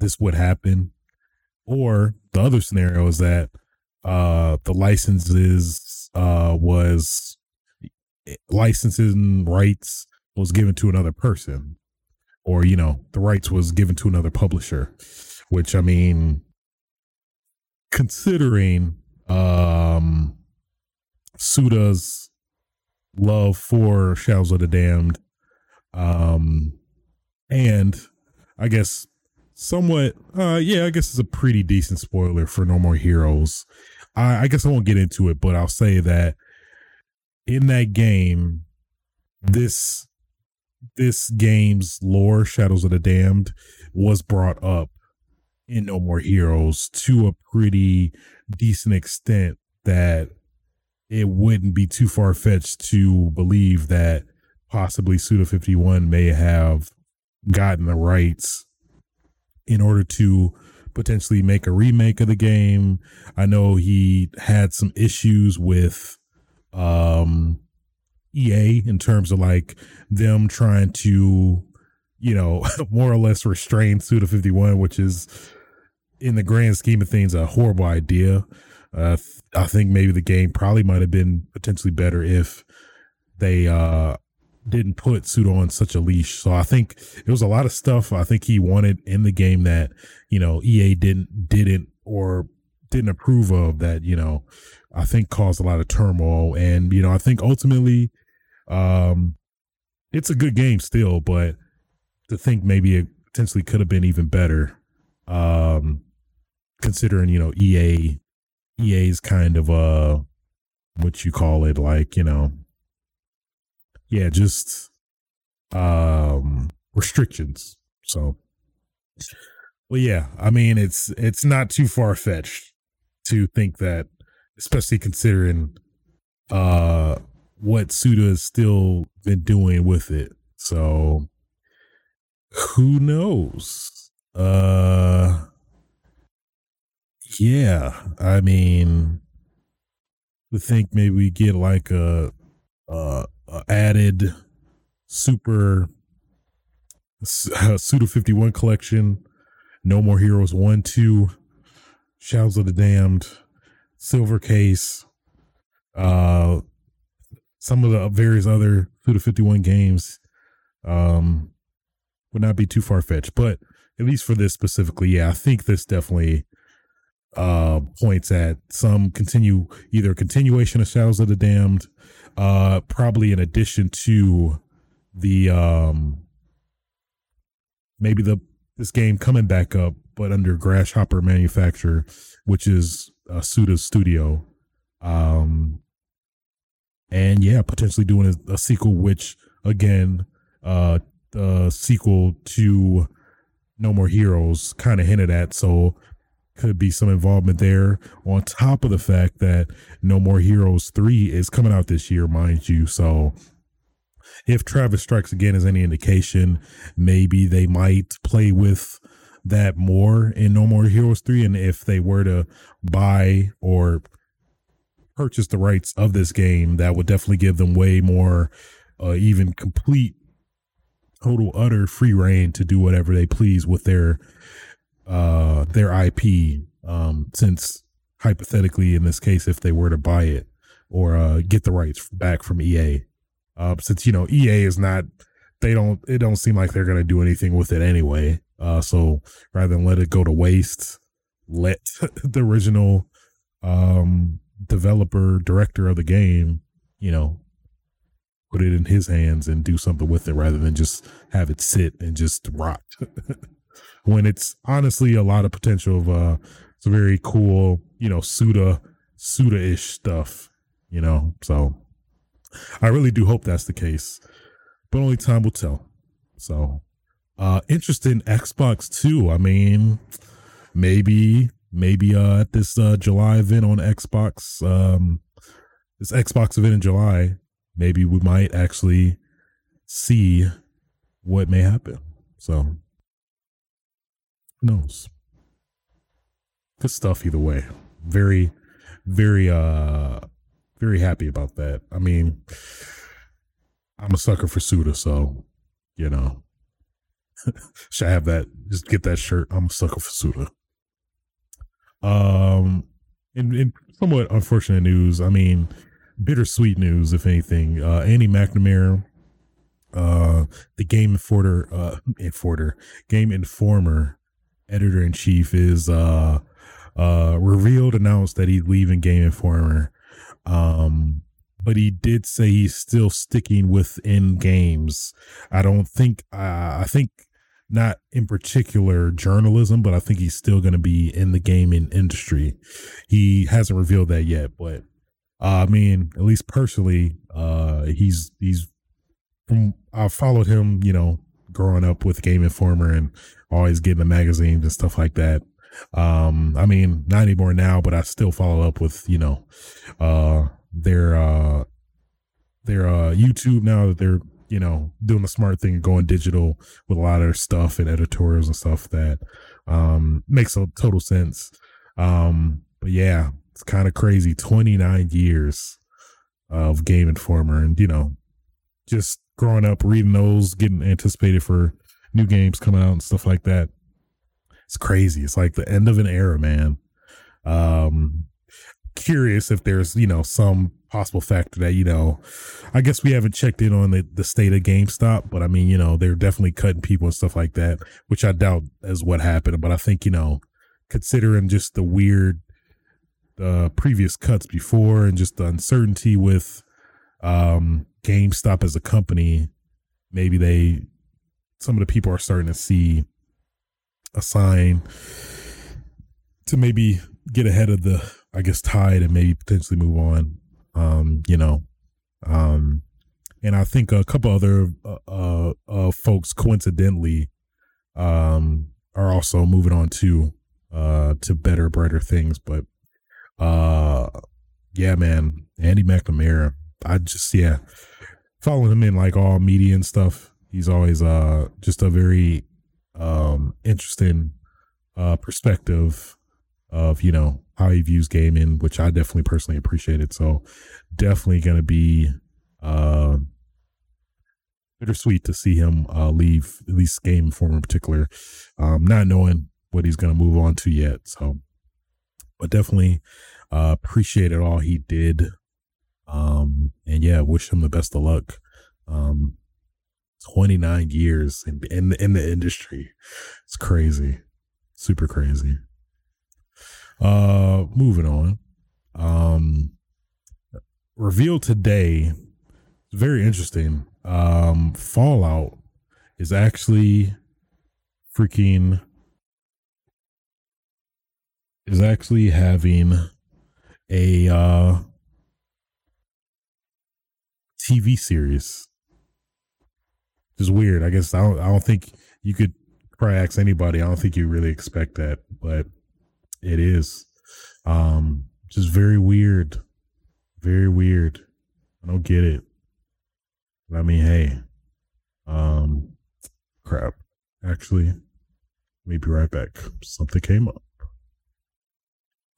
this would happen. Or the other scenario is that uh the licenses uh was licensing rights was given to another person or you know the rights was given to another publisher which i mean considering um Suda's love for Shadows of the Damned, um, and I guess somewhat, uh, yeah, I guess it's a pretty decent spoiler for No More Heroes. I, I guess I won't get into it, but I'll say that in that game, this this game's lore, Shadows of the Damned, was brought up in No More Heroes to a pretty decent extent that it wouldn't be too far fetched to believe that possibly Suda 51 may have gotten the rights in order to potentially make a remake of the game. I know he had some issues with um EA in terms of like them trying to, you know, *laughs* more or less restrain Suda 51, which is in the grand scheme of things a horrible idea. Uh, I think maybe the game probably might have been potentially better if they uh, didn't put Suda on such a leash. So I think it was a lot of stuff I think he wanted in the game that you know EA didn't didn't or didn't approve of that you know I think caused a lot of turmoil and you know I think ultimately um it's a good game still but to think maybe it potentially could have been even better um considering you know EA EA's kind of uh what you call it like you know yeah just um restrictions so. Well yeah i mean it's it's not too far fetched to think that especially considering uh what suda has still been doing with it so. Who knows? Uh yeah, I mean, we think maybe we get like a, a added super uh, Suda 51 collection, No More Heroes 1, 2, Shadows of the Damned, Silver Case, uh, some of the various other Suda 51 games um, would not be too far fetched. But at least for this specifically, yeah, I think this definitely uh, points at some continue either continuation of Shadows of the Damned, uh, probably in addition to the um, maybe the this game coming back up, but under Grasshopper Manufacture, which is uh, Suda's studio. Um, and yeah, potentially doing a, a sequel, which again, uh, the sequel to No More Heroes kind of hinted at. So could be some involvement there on top of the fact that No More Heroes 3 is coming out this year, mind you. So if Travis Strikes Again is any indication, maybe they might play with that more in No More Heroes 3. And if they were to buy or purchase the rights of this game, that would definitely give them way more, uh, even complete, total, utter free reign to do whatever they please with their uh, their IP, um, since hypothetically, in this case, if they were to buy it or uh, get the rights back from EA. Uh, since you know EA is not, they don't. It don't seem like they're gonna do anything with it anyway. Uh, so rather than let it go to waste, let *laughs* the original um, developer director of the game, you know, put it in his hands and do something with it rather than just have it sit and just rot. *laughs* when it's honestly a lot of potential of uh some very cool, you know, Suda Suda ish stuff, you know. So I really do hope that's the case. But only time will tell. So uh interesting Xbox too. I mean, maybe maybe uh at this uh July event on Xbox, um this Xbox event in July, maybe we might actually see what may happen. So who knows? Good stuff either way. Very, very uh very happy about that. I mean, I'm a sucker for Suda, so you know. *laughs* Should I have that? Just get that shirt. I'm a sucker for Suda. Um in, in somewhat unfortunate news, I mean, bittersweet news, if anything. Uh, Andy McNamara, uh, the Game Informer, uh, Informer, Game Informer editor in chief, is uh, uh, revealed, announced that he's leaving Game Informer. Um, but he did say he's still sticking within games. I don't think, uh, I think not in particular journalism, but I think he's still going to be in the gaming industry. He hasn't revealed that yet, but uh, I mean, at least personally, uh, he's he's from I followed him, you know, growing up with Game Informer and always getting the magazines and stuff like that. Um, I mean, not anymore now, but I still follow up with you know, uh, their uh, their uh YouTube now that they're you know doing the smart thing and going digital with a lot of stuff and editorials and stuff that um makes a total sense. Um, but yeah, it's kind of crazy. 29 years of Game Informer, and you know, just growing up reading those, getting anticipated for new games coming out and stuff like that. It's crazy. It's like the end of an era, man. Um, curious if there's you know some possible factor that you know i guess we haven't checked in on the, the state of gamestop but i mean you know they're definitely cutting people and stuff like that which i doubt is what happened but i think you know considering just the weird uh, previous cuts before and just the uncertainty with um, GameStop as a company, maybe they some of the people are starting to see a sign to maybe get ahead of the I guess tide and maybe potentially move on. Um, you know, um, and I think a couple other uh, uh, uh folks coincidentally um, are also moving on to uh, to better, brighter things. But uh, yeah, man, Andy McNamara. I just yeah, following him in like all media and stuff. He's always uh just a very um interesting uh perspective of you know how he views gaming, which I definitely personally appreciated. So definitely gonna be uh bittersweet to see him uh leave at least Game Informer in particular. Um not knowing what he's gonna move on to yet. So but definitely uh, appreciated all he did. Um, and yeah, wish him the best of luck. Um, 29 years in, in, in the industry. It's crazy. Super crazy. Uh, moving on. Um, revealed today, very interesting. Um, Fallout is actually freaking is actually having a uh, TV series. Just weird. I guess I don't. I don't think you could probably ask anybody. I don't think you really expect that, but it is. Um, just very weird. Very weird. I don't get it. But I mean, hey, um, crap. Actually, me be right back. Something came up.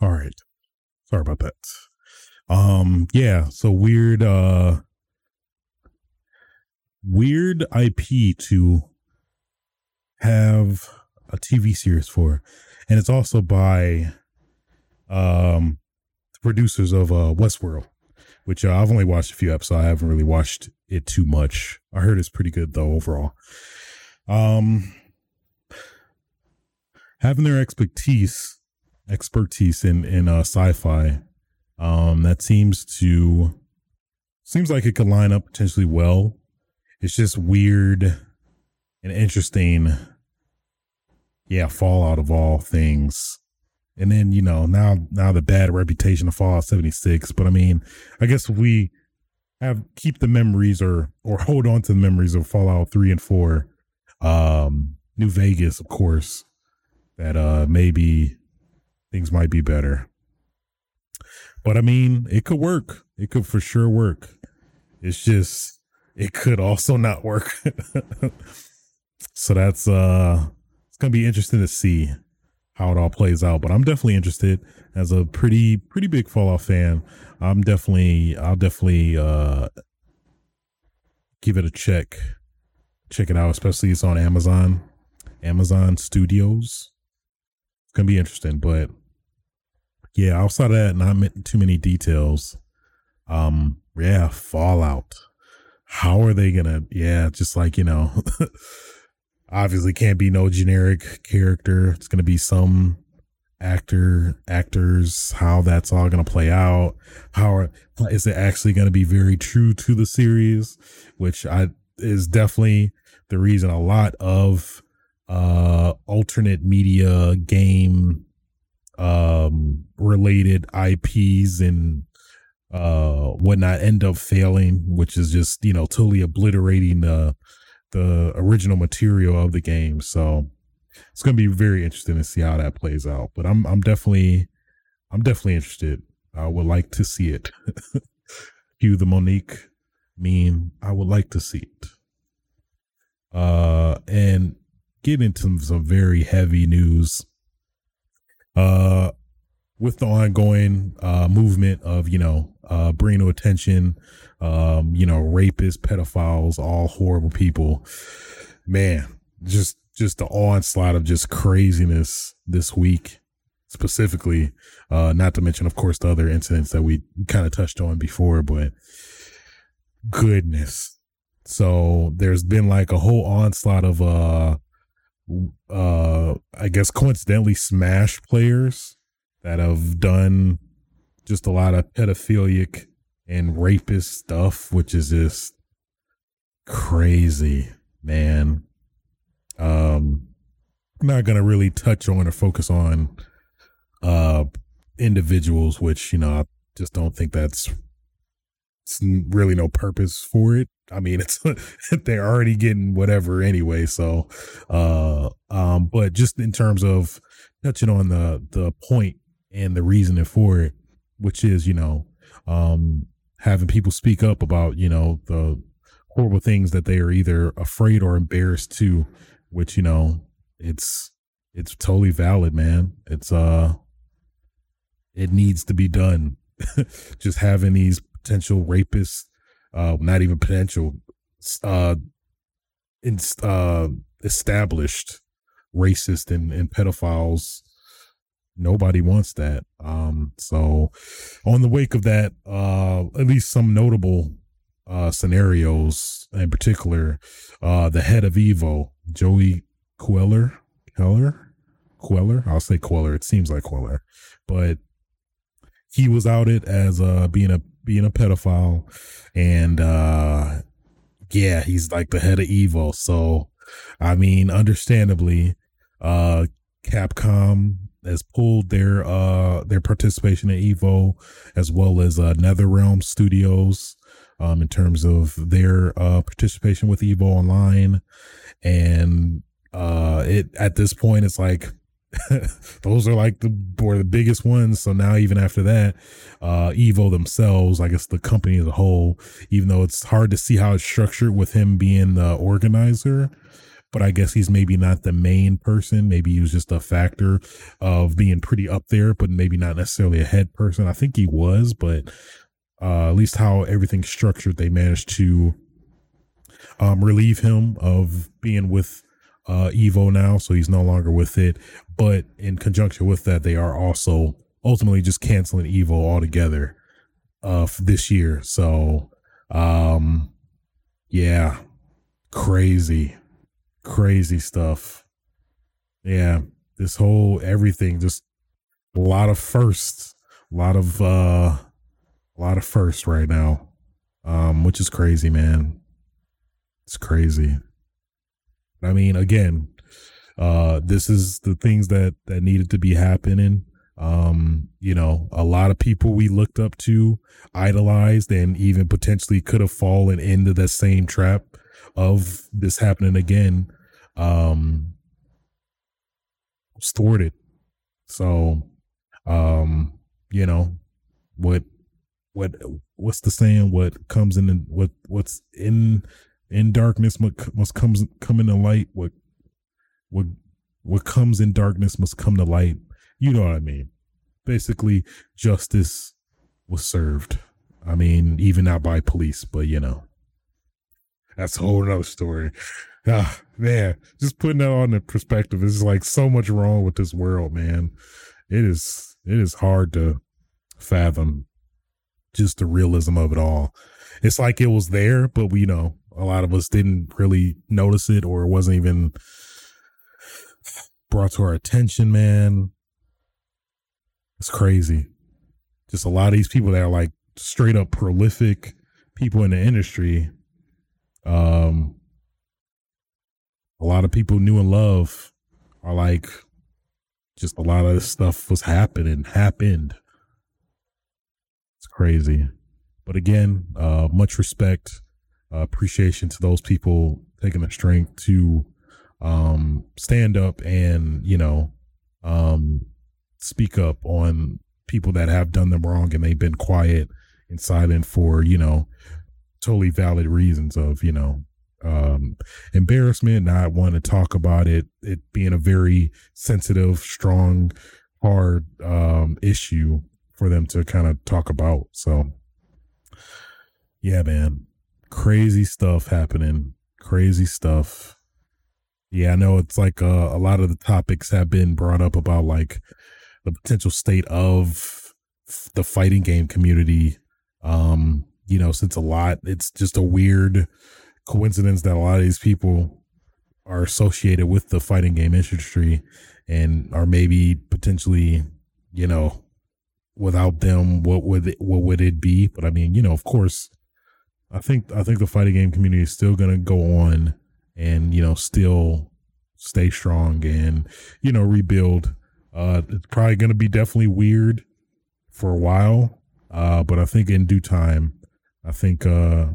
All right. Sorry about that. Um, yeah, so weird uh weird IP to have a TV series for. And it's also by um the producers of uh Westworld, which uh, I've only watched a few episodes. I haven't really watched it too much. I heard it's pretty good though overall. Um, having their expertise expertise in in uh, sci-fi, um, that seems to seems like it could line up potentially well. It's just weird and interesting. Yeah, Fallout of all things. And then, you know, now now the bad reputation of Fallout 76. But I mean, I guess we have keep the memories or or hold on to the memories of Fallout 3 and 4. Um New Vegas, of course, that uh maybe things might be better. But I mean, it could work. It could for sure work. It's just it could also not work. *laughs* so that's uh it's gonna be interesting to see how it all plays out. But I'm definitely interested as a pretty pretty big Fallout fan. I'm definitely I'll definitely uh give it a check. Check it out, especially it's on Amazon. Amazon Studios. It's gonna be interesting, but yeah, outside of that, not too many details. Um, yeah, Fallout. How are they gonna? Yeah, just like you know, *laughs* obviously can't be no generic character. It's gonna be some actor actors how that's all going to play out how are, is it actually going to be very true to the series which i is definitely the reason a lot of uh alternate media game um related ips and uh whatnot end up failing which is just you know totally obliterating the the original material of the game. So it's to be very interesting to see how that plays out but i'm i'm definitely i'm definitely interested. I would like to see it. *laughs* Hugh the monique meme i would like to see it. Uh and get into some very heavy news uh with the ongoing uh movement of you know uh bringing to attention um you know rapists pedophiles all horrible people. Man just just the onslaught of just craziness this week specifically uh not to mention of course the other incidents that we kind of touched on before but goodness. So there's been like a whole onslaught of uh uh I guess coincidentally smash players that have done just a lot of pedophilic and rapist stuff which is just crazy man um not gonna really touch on or focus on uh individuals which you know I just don't think that's it's really no purpose for it I mean, *laughs* it's they're already getting whatever anyway. So, uh, um, but just in terms of touching on the the point and the reasoning for it, which is you know, um, having people speak up about you know the horrible things that they are either afraid or embarrassed to, which you know, it's it's totally valid, man. It's uh, it needs to be done. *laughs* just having these potential rapists uh, not even potential, uh, in, uh, established racist and, and pedophiles. Nobody wants that. Um, so on the wake of that, uh, at least some notable, uh, scenarios in particular, uh, the head of Evo, Joey Queller, Keller, Queller, I'll say Queller. It seems like Queller, but he was outed as, uh, being a being a pedophile and uh yeah he's like the head of Evo so i mean understandably uh capcom has pulled their uh their participation in evo as well as uh netherrealm studios um in terms of their uh participation with evo online and uh it at this point it's like *laughs* those are like the were the biggest ones. So now even after that, uh, Evo themselves, I guess the company as a whole, even though it's hard to see how it's structured with him being the organizer, but I guess he's maybe not the main person. Maybe he was just a factor of being pretty up there, but maybe not necessarily a head person. I think he was, but uh, at least how everything's structured, they managed to um, relieve him of being with uh, Evo now, so he's no longer with it. But in conjunction with that, they are also ultimately just canceling Evo altogether uh, this year. So, um, yeah, crazy, crazy stuff. Yeah, this whole everything, just a lot of firsts, a lot of, uh, a lot of firsts right now, um, which is crazy, man. It's crazy. I mean, again, uh, this is the things that that needed to be happening. Um, you know, a lot of people we looked up to, idolized, and even potentially could have fallen into the same trap of this happening again. Um, thwarted. So, um, you know, what, what, what's the saying? What comes in, what, what's in, in darkness must, must comes come in the light. What what what comes in darkness must come to light. You know what I mean? Basically, justice was served. I mean, even not by police, but you know, that's a whole other story. *laughs* Ah, man, just putting that on the perspective is like so much wrong with this world, man. It is it is hard to fathom just the realism of it all. It's like it was there, but we you know a lot of us didn't really notice it or it wasn't even brought to our attention, man. It's crazy. Just a lot of these people that are like straight up prolific people in the industry. Um, a lot of people new in love are like, just a lot of this stuff was happening, happened. It's crazy. But again, uh, much respect, uh, appreciation to those people taking the strength to um, stand up and you know um, speak up on people that have done them wrong and they've been quiet and silent for you know totally valid reasons of you know um, embarrassment, not wanting to talk about it, it being a very sensitive, strong, hard um, issue for them to kind of talk about. So, yeah, man, crazy stuff happening, crazy stuff. Yeah, I know it's like uh, a lot of the topics have been brought up about like the potential state of the fighting game community. Um, you know, since a lot, it's just a weird coincidence that a lot of these people are associated with the fighting game industry and are maybe potentially, you know, without them, what would it, what would it be? But I mean, you know, of course, I think I think the fighting game community is still going to go on and you know still stay strong and you know rebuild uh it's probably going to be definitely weird for a while uh but i think in due time i think uh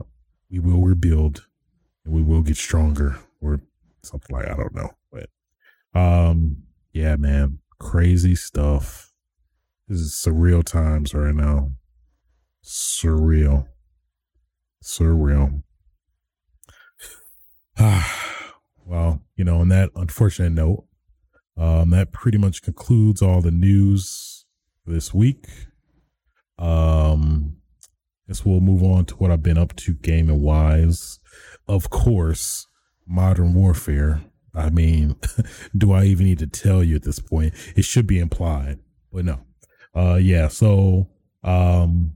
we will rebuild we will get stronger. Or something like i don't know but um yeah man crazy stuff. This is surreal times right now. Surreal. Surreal. *sighs* Well, you know, on that unfortunate note, um, that pretty much concludes all the news this week. Um, guess we'll move on to what I've been up to gaming wise. Of course, Modern Warfare. I mean, *laughs* do I even need to tell you at this point? It should be implied, but no. Uh, yeah. So, um,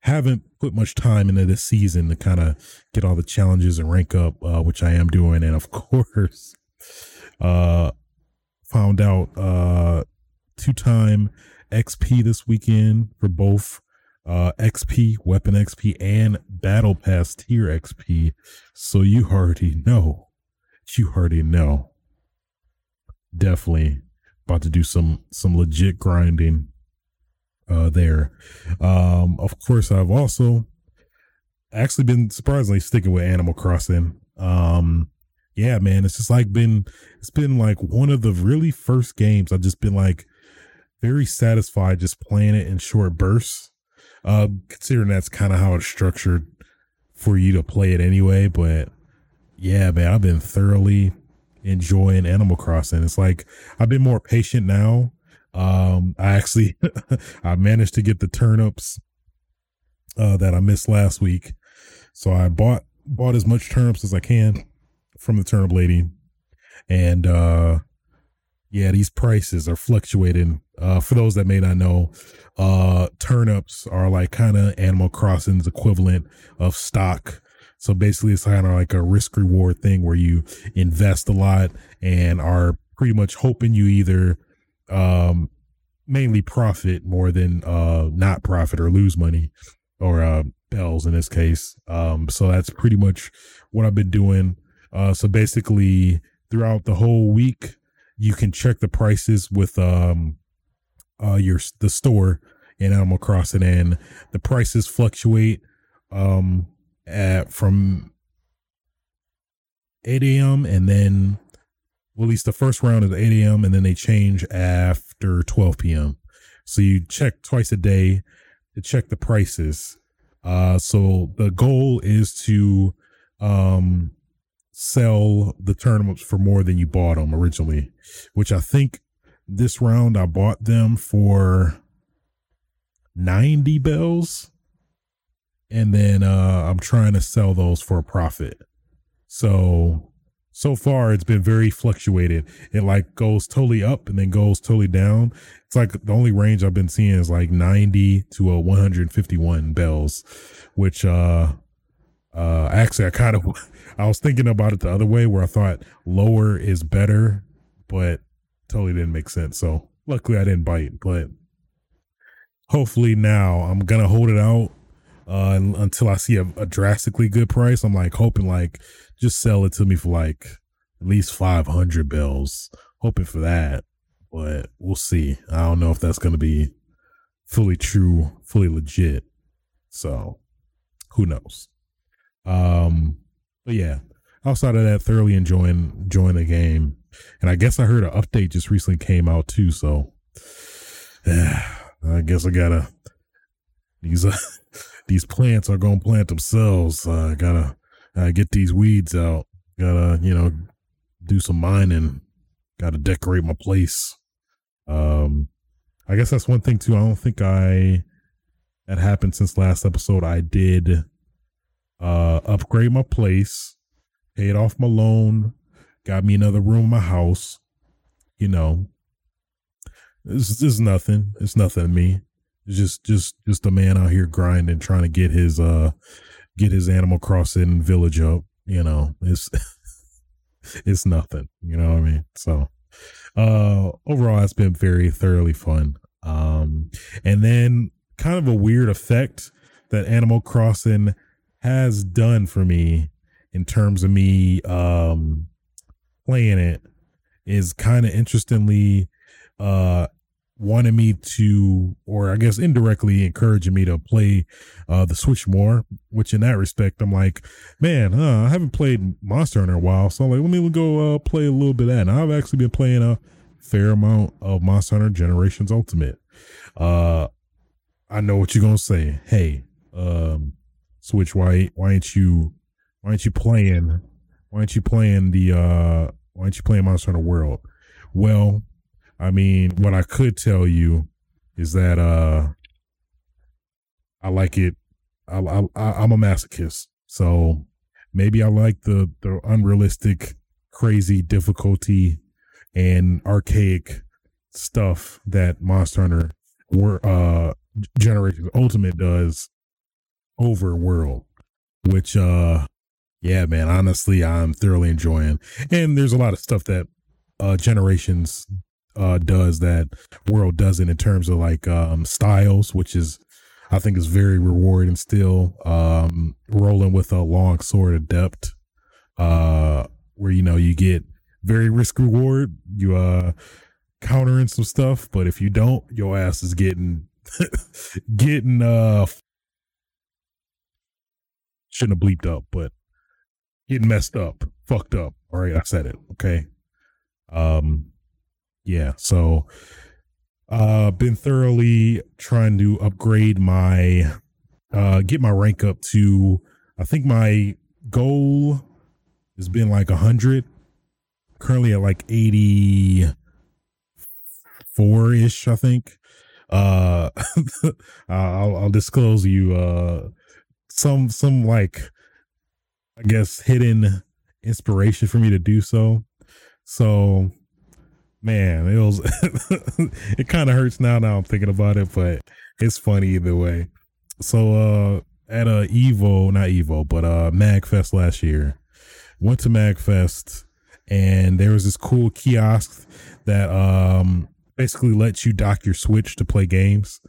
haven't put much time into this season to kind of get all the challenges and rank up, uh, which I am doing. And of *laughs* course, uh, found out uh, two time XP this weekend for both uh, XP, Weapon XP, and Battle Pass Tier XP. So you already know. You already know. Definitely about to do some some legit grinding uh, there. Um, of course, I've also actually been surprisingly sticking with Animal Crossing. Um, yeah, man, it's just like been it's been like one of the really first games I've just been like very satisfied just playing it in short bursts. Uh, considering that's kind of how it's structured for you to play it anyway. But yeah, man, I've been thoroughly enjoying Animal Crossing. It's like I've been more patient now um, I actually *laughs* I managed to get the turnips uh, that I missed last week, so I bought bought as much turnips as I can from the turnip lady, and uh, yeah, these prices are fluctuating. Uh, for those that may not know, uh, turnips are like kind of Animal Crossing's equivalent of stock. So basically, it's kind of like a risk reward thing where you invest a lot and are pretty much hoping you either um, mainly profit more than uh, not profit or lose money or uh, bells in this case. Um, so that's pretty much what I've been doing. Uh, so basically, throughout the whole week, you can check the prices with um, uh, your the store in Animal Crossing, and the prices fluctuate um, at from 8 a.m. and then well, at least the first round is 8 a.m. and then they change after 12 p.m. So you check twice a day to check the prices. Uh, so the goal is to um, sell the turnips for more than you bought them originally, which I think this round I bought them for 90 bells. And then uh, I'm trying to sell those for a profit. So so far it's been very fluctuated. It like goes totally up and then goes totally down. It's like the only range I've been seeing is like 90 to a 151 bells, which uh uh actually I kind of I was thinking about it the other way where I thought lower is better, but totally didn't make sense. So luckily I didn't bite, but hopefully now I'm gonna hold it out uh until I see a, a drastically good price. I'm like hoping like just sell it to me for like at least 500 bells. Hoping for that, but we'll see. I don't know if that's to be fully true, fully legit. So who knows? Um, but yeah, outside of that, thoroughly enjoying enjoying the game. And I guess I heard an update just recently came out too. So yeah, *sighs* I guess I gotta these uh, *laughs* these plants are gonna plant themselves. I uh, gotta uh, get these weeds out. Gotta, you know, do some mining. Gotta decorate my place. Um, I guess that's one thing too. I don't think I that happened since last episode. I did uh upgrade my place, paid off my loan, got me another room in my house. You know, this is nothing. It's nothing to me. It's just just just a man out here grinding, trying to get his uh get his Animal Crossing village up. You know, it's *laughs* it's nothing. You know what I mean? So uh overall it's been very thoroughly fun. Um and then kind of a weird effect that Animal Crossing has done for me in terms of me um playing it is kind of interestingly uh wanted me to, or I guess indirectly encouraging me to play uh, the Switch more. Which in that respect, I'm like, man, I haven't played Monster Hunter in a while, so I'm like, let me go uh, play a little bit of that. And I've actually been playing a fair amount of Monster Hunter Generations Ultimate. Uh, I know what you're gonna say. Hey, um, Switch, why why aren't you why aren't you playing why aren't you playing the uh why aren't you playing Monster Hunter World? Well, I mean, what I could tell you is that uh I like it. I, I I'm a masochist, so maybe I like the the unrealistic, crazy difficulty and archaic stuff that Monster Hunter were uh Generations Ultimate does over World, which uh yeah, man, honestly, I'm thoroughly enjoying. And there's a lot of stuff that uh Generations uh, does that World doesn't in terms of like um, styles, which is I think is very rewarding still. Um, rolling with a long sword adept, uh, where you know you get very risk reward. You uh countering some stuff, but if you don't, your ass is getting *laughs* getting uh shouldn't have bleeped up, but getting messed up, fucked up. All right, I said it. Okay. Um yeah, so uh been thoroughly trying to upgrade my uh get my rank up to I think my goal has been like a hundred. Currently at like eighty four ish, I think. Uh *laughs* I'll, I'll disclose you uh some some like I guess hidden inspiration for me to do so. So man, it was *laughs* it kind of hurts now. Now I'm thinking about it, but it's funny either way. So uh at a Evo, not Evo, but uh Magfest last year. Went to Magfest and there was this cool kiosk that um basically lets you dock your Switch to play games.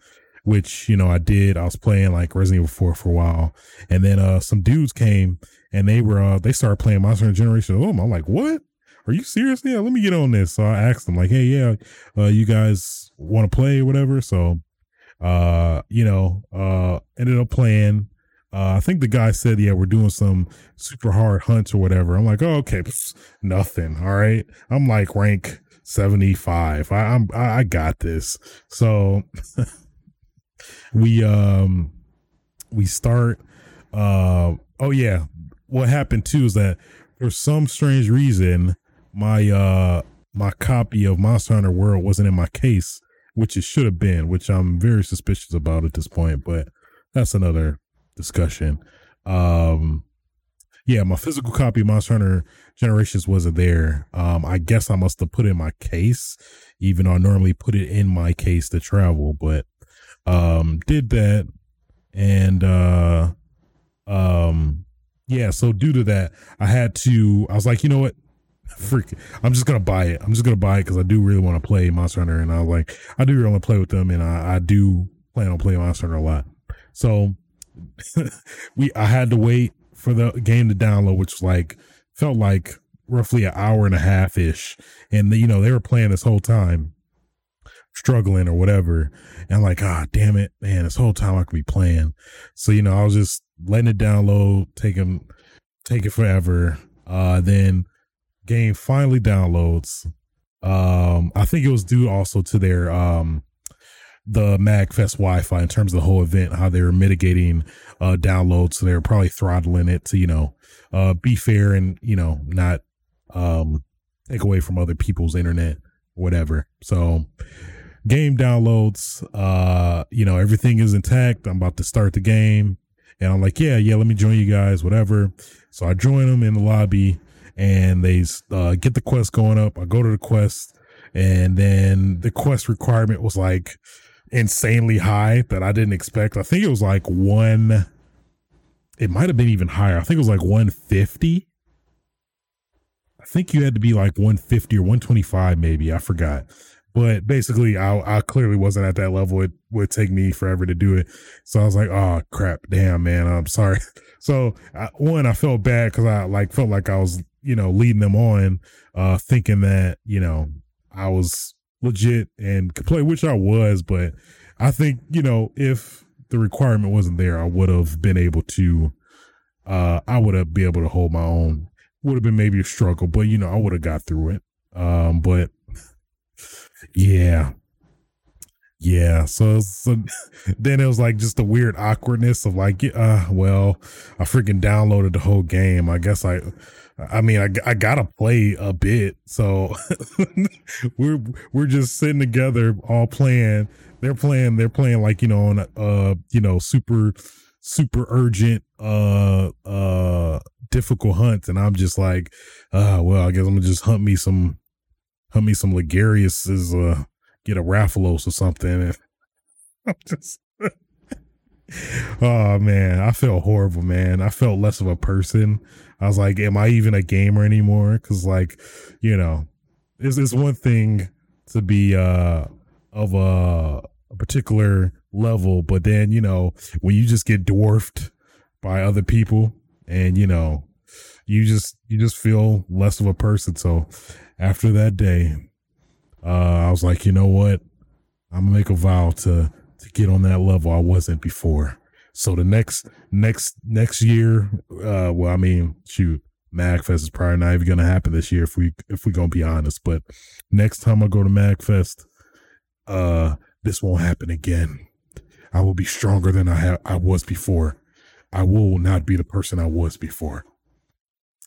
Which, you know, I did. I was playing like Resident Evil 4 for a while. And then uh some dudes came and they were uh they started playing Monster Generation. Oh, I'm like, what? Are you serious? Yeah, let me get on this. So I asked them, like, hey, yeah, uh, you guys want to play or whatever? So uh, you know, uh, ended up playing. Uh, I think the guy said, "Yeah, we're doing some super hard hunts or whatever." I'm like, "Oh, okay, nothing. All right." I'm like rank 75. I, I'm I, I got this. So *laughs* we um we start. Uh, oh yeah, what happened too is that for some strange reason my uh my copy of Monster Hunter World wasn't in my case which it should have been, which I'm very suspicious about at this point, but that's another discussion. Um, yeah, my physical copy of Monster Hunter Generations wasn't there. Um, I guess I must have put it in my case, even though I normally put it in my case to travel, but um, did that. And uh, um, yeah, so due to that, I had to, I was like, you know what? *laughs* freak i'm just gonna buy it. I'm just gonna buy it because i do really want to play monster hunter and i was like i do really want to play with them and I, I do plan on playing monster hunter a lot. So *laughs* we i had to wait for the game to download which was like felt like roughly an hour and a half ish and you know they were playing this whole time struggling or whatever and i'm like ah damn it man this whole time i could be playing so you know i was just letting it download taking take it forever uh then game finally downloads. Um, I think it was due also to their um the MagFest Wi-Fi in terms of the whole event, how they were mitigating uh downloads. So they were probably throttling it to, you know, uh be fair and, you know, not um take away from other people's internet, whatever. So game downloads, uh, you know, everything is intact. I'm about to start the game. And I'm like, yeah, yeah, let me join you guys, whatever. So I join them in the lobby and they uh, get the quest going up. I go to the quest, and then the quest requirement was like insanely high that I didn't expect. I think it was like one. It might have been even higher. I think it was like 150. I think you had to be like 150 or 125, maybe. I forgot. But basically, I, I clearly wasn't at that level. It would take me forever to do it. So I was like, oh, crap. Damn, man. I'm sorry. *laughs* So, I, one, I felt bad because I like felt like I was you know, leading them on, uh, thinking that, you know, I was legit and could play, which I was, but I think, you know, if the requirement wasn't there, I would have been able to, uh, I would have been able to hold my own. Would have been maybe a struggle, but you know, I would have got through it. Um, but yeah, yeah. So, so *laughs* then it was like just the weird awkwardness of like, uh, well, I freaking downloaded the whole game. I guess I, I mean, I, I gotta play a bit, so *laughs* we're we're just sitting together, all playing. They're playing. They're playing like you know on uh you know super super urgent uh uh difficult hunts, and I'm just like, uh well, I guess I'm gonna just hunt me some hunt me some Lagiacrus's uh get a Rathalos or something. *laughs* I'm just *laughs* oh man, I felt horrible, man. I felt less of a person. I was like, am I even a gamer anymore? Because like, you know, it's it's one thing to be uh of a, a particular level, but then you know when you just get dwarfed by other people, and you know, you just you just feel less of a person. So after that day, uh, I was like, you know what, I'm gonna make a vow to to get on that level I wasn't before. So the next next next year, uh, well, I mean, shoot, Magfest is probably not even gonna happen this year if we if we gonna be honest. But next time I go to Magfest, uh, this won't happen again. I will be stronger than I have I was before. I will not be the person I was before.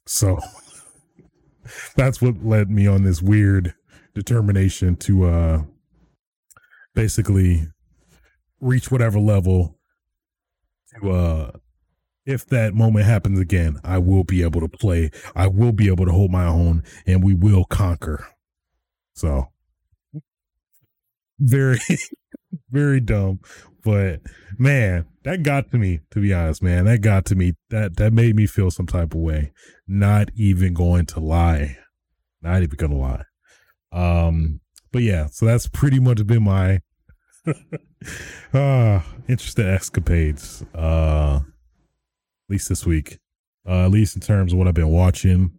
So *laughs* that's what led me on this weird determination to uh basically reach whatever level to uh if that moment happens again, I will be able to play. I will be able to hold my own and we will conquer. So very, *laughs* very dumb. But man, that got to me, to be honest, man. That got to me. That that made me feel some type of way. Not even going to lie. Not even gonna lie. Um, but yeah, so that's pretty much been my *laughs* uh interesting escapades. Uh at least this week. Uh at least in terms of what I've been watching.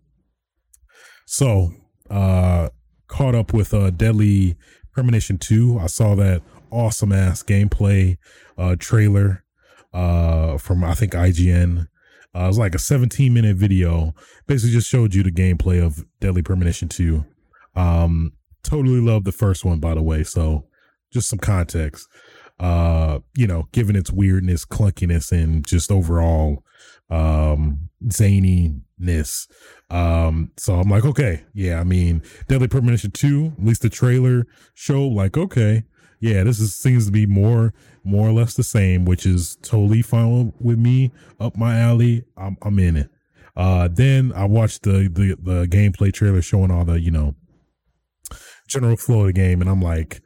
So uh caught up with uh Deadly Premonition 2. I saw that awesome ass gameplay uh trailer uh from I think IGN. Uh, it was like a 17 minute video. Basically just showed you the gameplay of Deadly Premonition 2. Um totally love the first one by the way, so just some context. Uh, you know, given its weirdness, clunkiness and just overall um zaniness. Um, so I'm like, okay, yeah, I mean, Deadly Premonition 2, at least the trailer show, like, okay, yeah, this is seems to be more more or less the same, which is totally fine with me, up my alley. I'm I'm in it. Uh then I watched the the the gameplay trailer showing all the, you know, general flow of the game, and I'm like,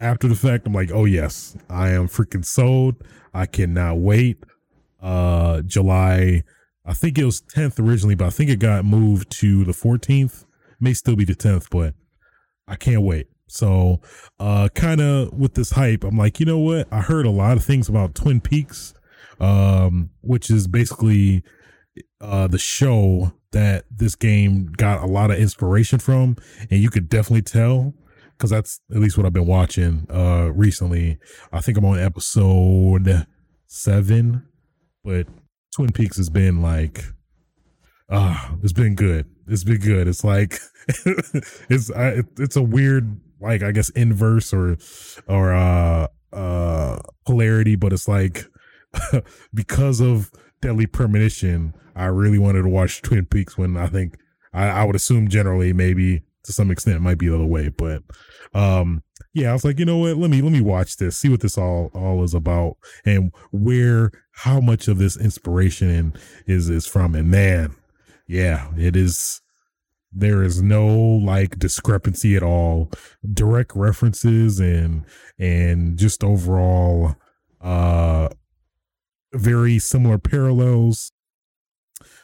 after the fact, I'm like, oh yes, I am freaking sold. I cannot wait. Uh July, I think it was 10th originally, but I think it got moved to the 14th. May still be the 10th, but I can't wait. So, uh, kind of with this hype, I'm like, you know what? I heard a lot of things about Twin Peaks, um, which is basically uh, the show that this game got a lot of inspiration from, and you could definitely tell because that's at least what I've been watching uh recently. I think I'm on episode seven, but Twin Peaks has been like, ah, uh, it's been good. It's been good. It's like *laughs* it's I, it's a weird like I guess inverse or or uh uh polarity, but it's like *laughs* because of Deadly Premonition, I really wanted to watch Twin Peaks when I think I, I would assume generally maybe to some extent it might be the other way, but um yeah, I was like, you know what? Let me let me watch this, see what this all all is about, and where how much of this inspiration is is from. And man, yeah, it is there is no like discrepancy at all direct references and and just overall uh very similar parallels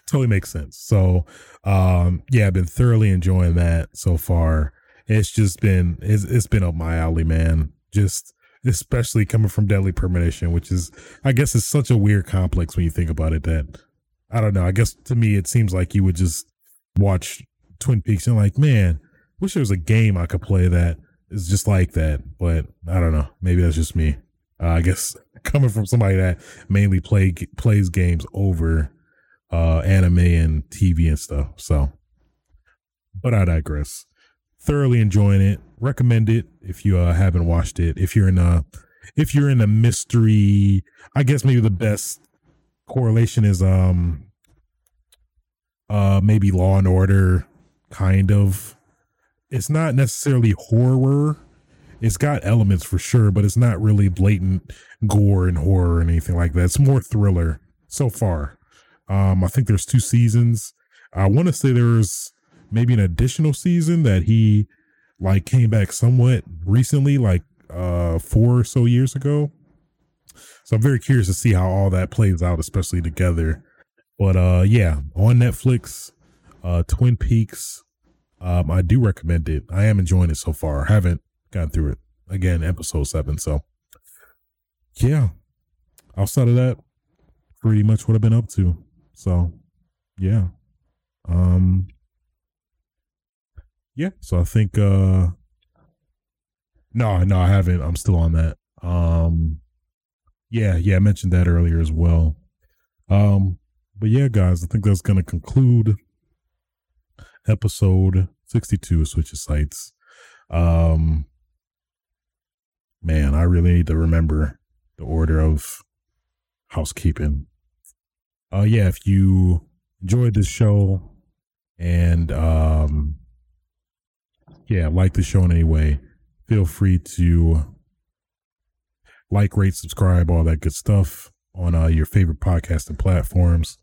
totally makes sense so um yeah i've been thoroughly enjoying that so far it's just been it's, it's been up my alley man just especially coming from deadly premonition which is i guess is such a weird complex when you think about it that i don't know i guess to me it seems like you would just watch Twin Peaks and like, man, wish there was a game I could play that is just like that. But I don't know. Maybe that's just me. Uh, I guess *laughs* coming from somebody that mainly play plays games over uh, anime and TV and stuff. So, but I digress. Thoroughly enjoying it. Recommend it if you uh, haven't watched it. If you're in a if you're in a mystery, I guess maybe the best correlation is um uh maybe Law and Order kind of it's not necessarily horror it's got elements for sure but it's not really blatant gore and horror or anything like that it's more thriller so far um i think there's two seasons i want to say there's maybe an additional season that he like came back somewhat recently like uh four or so years ago so i'm very curious to see how all that plays out especially together but uh yeah on netflix uh Twin Peaks. Um, I do recommend it. I am enjoying it so far. I haven't gotten through it again, episode seven. So yeah. Outside of that, pretty much what I've been up to. So yeah. Um yeah, so I think uh no, no, I haven't. I'm still on that. Um yeah, yeah, I mentioned that earlier as well. Um but yeah, guys, I think that's gonna conclude episode 62 of Switches Sites. Um, man, I really need to remember the order of housekeeping. Uh, yeah, if you enjoyed this show and, um, yeah, like the show in any way, feel free to like, rate, subscribe, all that good stuff on uh, your favorite podcasting platforms.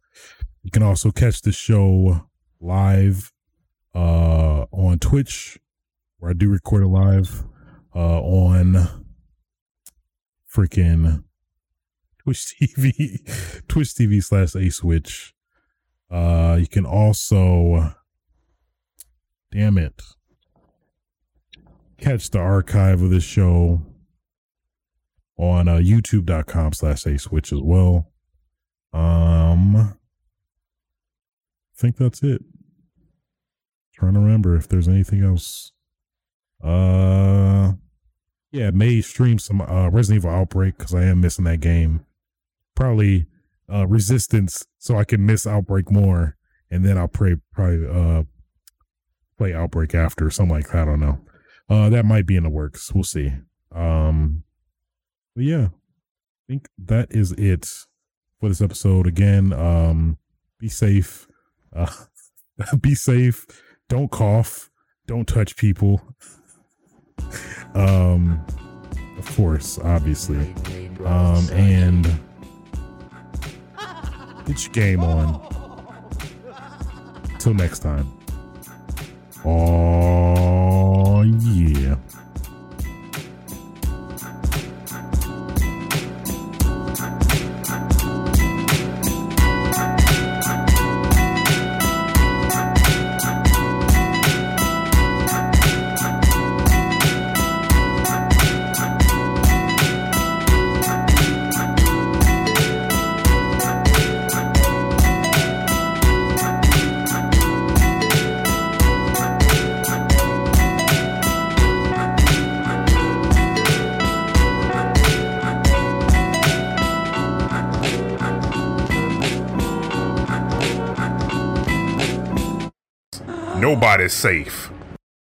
You can also catch the show live uh, on Twitch, where I do record it live uh, on freaking Twitch TV, *laughs* Twitch TV slash A Switch. Uh, you can also, damn it, catch the archive of this show on uh, youtube.com slash A Switch as well. Um, I think that's it. Trying to remember if there's anything else. Uh, yeah, may stream some uh, Resident Evil Outbreak because I am missing that game. Probably uh, Resistance so I can miss Outbreak more, and then I'll pray probably uh play Outbreak after something like that. I don't know. Uh, that might be in the works. We'll see. Um, but yeah, I think that is it for this episode. Again, um, be safe. Uh, *laughs* be safe. Don't cough. Don't touch people. *laughs* Um, of course, obviously. Um, and get your game on. Till next time. Oh, yeah. Nobody's safe.